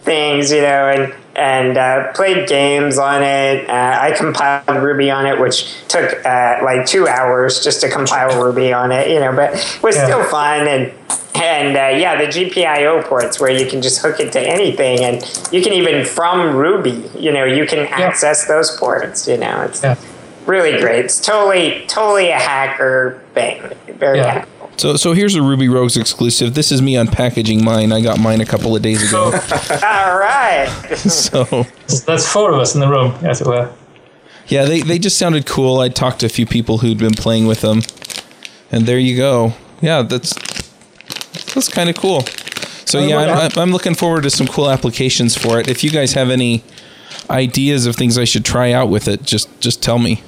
Speaker 2: things. You know, and and uh, played games on it. Uh, I compiled Ruby on it, which took uh, like two hours just to compile Ruby on it. You know, but it was
Speaker 4: Yeah.
Speaker 2: still fun and and uh, yeah, the GPIO ports where you can just hook it to anything, and you can even from Ruby, you know, you can access those ports. You know, it's
Speaker 4: Yeah.
Speaker 2: really great. It's totally, totally a hacker thing. Very
Speaker 4: Yeah.
Speaker 2: Hackable.
Speaker 1: So so here's a Ruby Rogues exclusive. This is me unpackaging mine. I got mine a couple of days ago.
Speaker 2: All right.
Speaker 1: so
Speaker 4: That's four of us in the room, as it were.
Speaker 1: yeah, they they just sounded cool. I talked to a few people who'd been playing with them, and there you go. Yeah, that's that's kind of cool. So oh, yeah, I'm, I'm- I'm looking forward to some cool applications for it. If you guys have any ideas of things I should try out with it, just just tell me.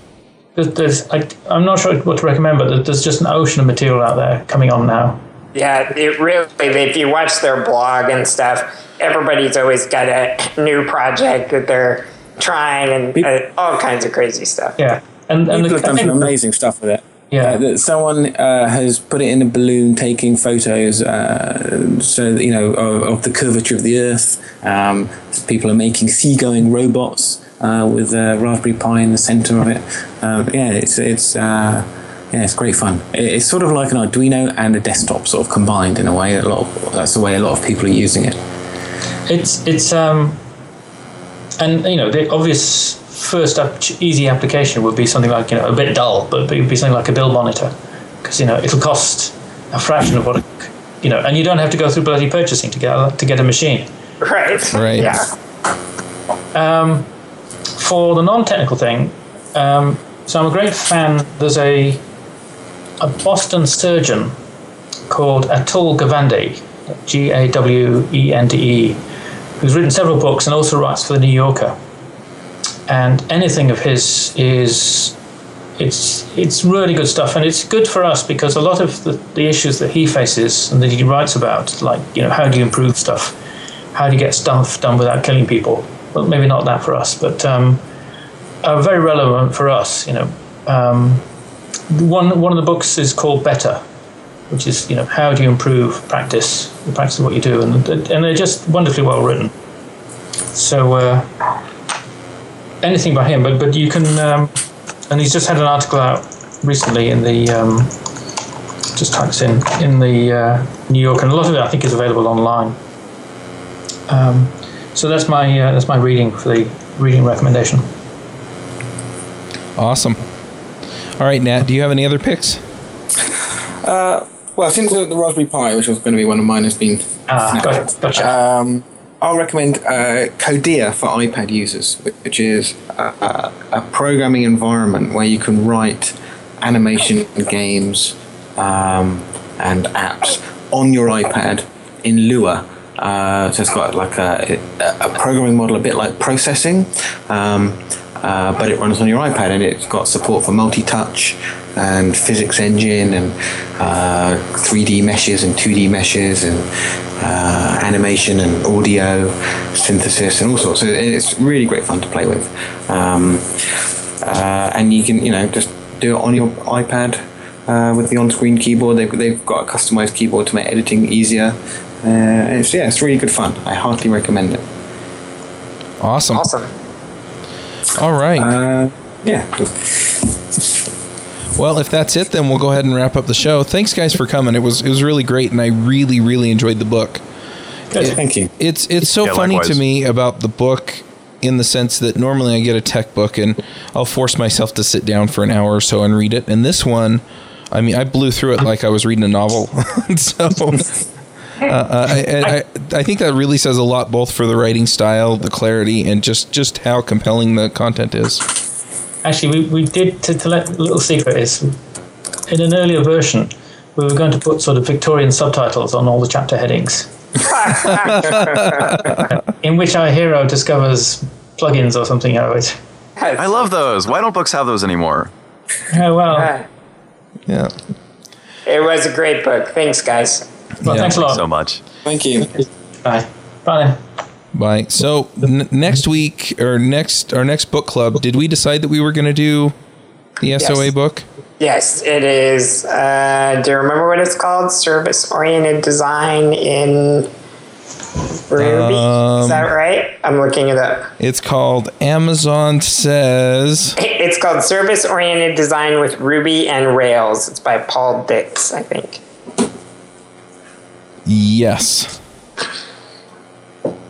Speaker 4: There's, there's I, I'm not sure what to recommend, but there's just an ocean of material out there coming on now.
Speaker 2: Yeah, it really. If you watch their blog and stuff, everybody's always got a new project that they're trying, and uh, all kinds of crazy stuff.
Speaker 4: Yeah, and and
Speaker 3: People
Speaker 4: the,
Speaker 3: have done some amazing stuff with it.
Speaker 4: Yeah.
Speaker 3: Uh, that someone uh, has put it in a balloon taking photos, uh, so that, you know of, of the curvature of the Earth. Um, people are making seagoing robots uh, with a Raspberry Pi in the center of it. Um, yeah, it's it's uh, yeah, it's great fun. It's sort of like an Arduino and a desktop sort of combined in a way. A lot of, that's the way a lot of people are using it.
Speaker 4: It's it's um, and you know the obvious first up, easy application would be something like you know a bit dull, but it would be something like a bill monitor, because you know it'll cost a fraction of what it, you know, and you don't have to go through bloody purchasing to get a, to get a machine.
Speaker 2: Right.
Speaker 1: Right.
Speaker 2: Yeah.
Speaker 4: For the non-technical thing, um, so I'm a great fan. There's a a Boston surgeon called Atul Gawande, G A W E N D E, who's written several books and also writes for the New Yorker. And anything of his is it's it's really good stuff, and it's good for us because a lot of the, the issues that he faces and that he writes about, like you know, how do you improve stuff, how do you get stuff done without killing people? Well, maybe not that for us, but um, are very relevant for us. You know, um, one one of the books is called Better, which is you know how do you improve practice, the practice of what you do, and and they're just wonderfully well written. So uh, anything by him, but but you can. Um, and he's just had an article out recently in the um, just types in in the uh, New York, and a lot of it I think is available online. Um, so that's my uh, that's my reading for the reading recommendation.
Speaker 1: Awesome. All right, Nat, do you have any other picks?
Speaker 3: Uh, well, since the, the Raspberry Pi, which was going to be one of mine, has been
Speaker 4: Ah, gotcha. gotcha.
Speaker 3: Um, I'll recommend uh, Codea for iPad users, which is a, a, programming environment where you can write animation games um, and apps on your iPad in Lua. Uh, so it's got like a, a, programming model, a bit like processing, um, uh, but it runs on your iPad and it's got support for multi-touch and physics engine and uh, 3D meshes and 2D meshes and uh, animation and audio synthesis and all sorts. So it's really great fun to play with. Um, uh, and you can, you know, just do it on your iPad uh, with the on-screen keyboard. They've, they've got a customized keyboard to make editing easier. Uh, it's, yeah, it's really good fun. I heartily recommend it.
Speaker 1: Awesome.
Speaker 2: Awesome.
Speaker 1: All right.
Speaker 3: Uh, yeah.
Speaker 1: Well, if that's it, then we'll go ahead and wrap up the show. Thanks, guys, for coming. It was it was really great, and I really really enjoyed the book.
Speaker 3: Good, it, thank you.
Speaker 1: It's it's so
Speaker 5: yeah,
Speaker 1: funny
Speaker 5: likewise.
Speaker 1: to me about the book in the sense that normally I get a tech book and I'll force myself to sit down for an hour or so and read it. And this one, I mean, I blew through it like I was reading a novel. so. Uh, uh, I, I, I think that really says a lot, both for the writing style, the clarity, and just, just how compelling the content is.
Speaker 4: Actually, we, we did, to, to let a little secret is, in an earlier version, we were going to put sort of Victorian subtitles on all the chapter headings. in which our hero discovers plugins or something out of it.
Speaker 5: I love those. Why don't books have those anymore?
Speaker 4: Oh, well.
Speaker 1: Yeah.
Speaker 2: it was a great book. Thanks, guys.
Speaker 4: well
Speaker 1: Yeah.
Speaker 4: thanks a lot.
Speaker 5: So much.
Speaker 3: Thank you.
Speaker 4: Bye. Bye.
Speaker 1: Bye. So n- next week or next our next book club, did we decide that we were going to do the SOA book?
Speaker 2: Yes, it is. Uh, do you remember what it's called? Service oriented design in Ruby.
Speaker 1: Um,
Speaker 2: is that right? I'm looking it up.
Speaker 1: It's called Amazon Says.
Speaker 2: It's called Service Oriented Design with Ruby and Rails. It's by Paul Dix, I think.
Speaker 1: Yes.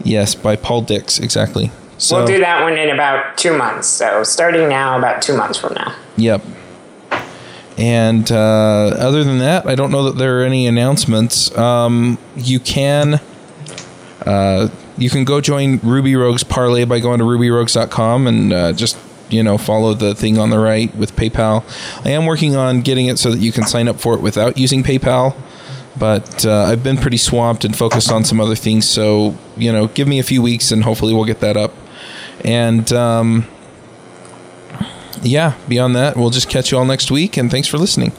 Speaker 1: Yes, by Paul Dix, exactly. So,
Speaker 2: we'll do that one in about two months. So starting now, about two months from now.
Speaker 1: Yep. And uh, other than that, I don't know that there are any announcements. Um, you can uh, you can go join Ruby Rogues Parley by going to rubyrogues.com and uh, just you know follow the thing on the right with PayPal. I am working on getting it so that you can sign up for it without using PayPal. But uh, I've been pretty swamped and focused on some other things. So, you know, give me a few weeks and hopefully we'll get that up. And um, yeah, beyond that, we'll just catch you all next week. And thanks for listening.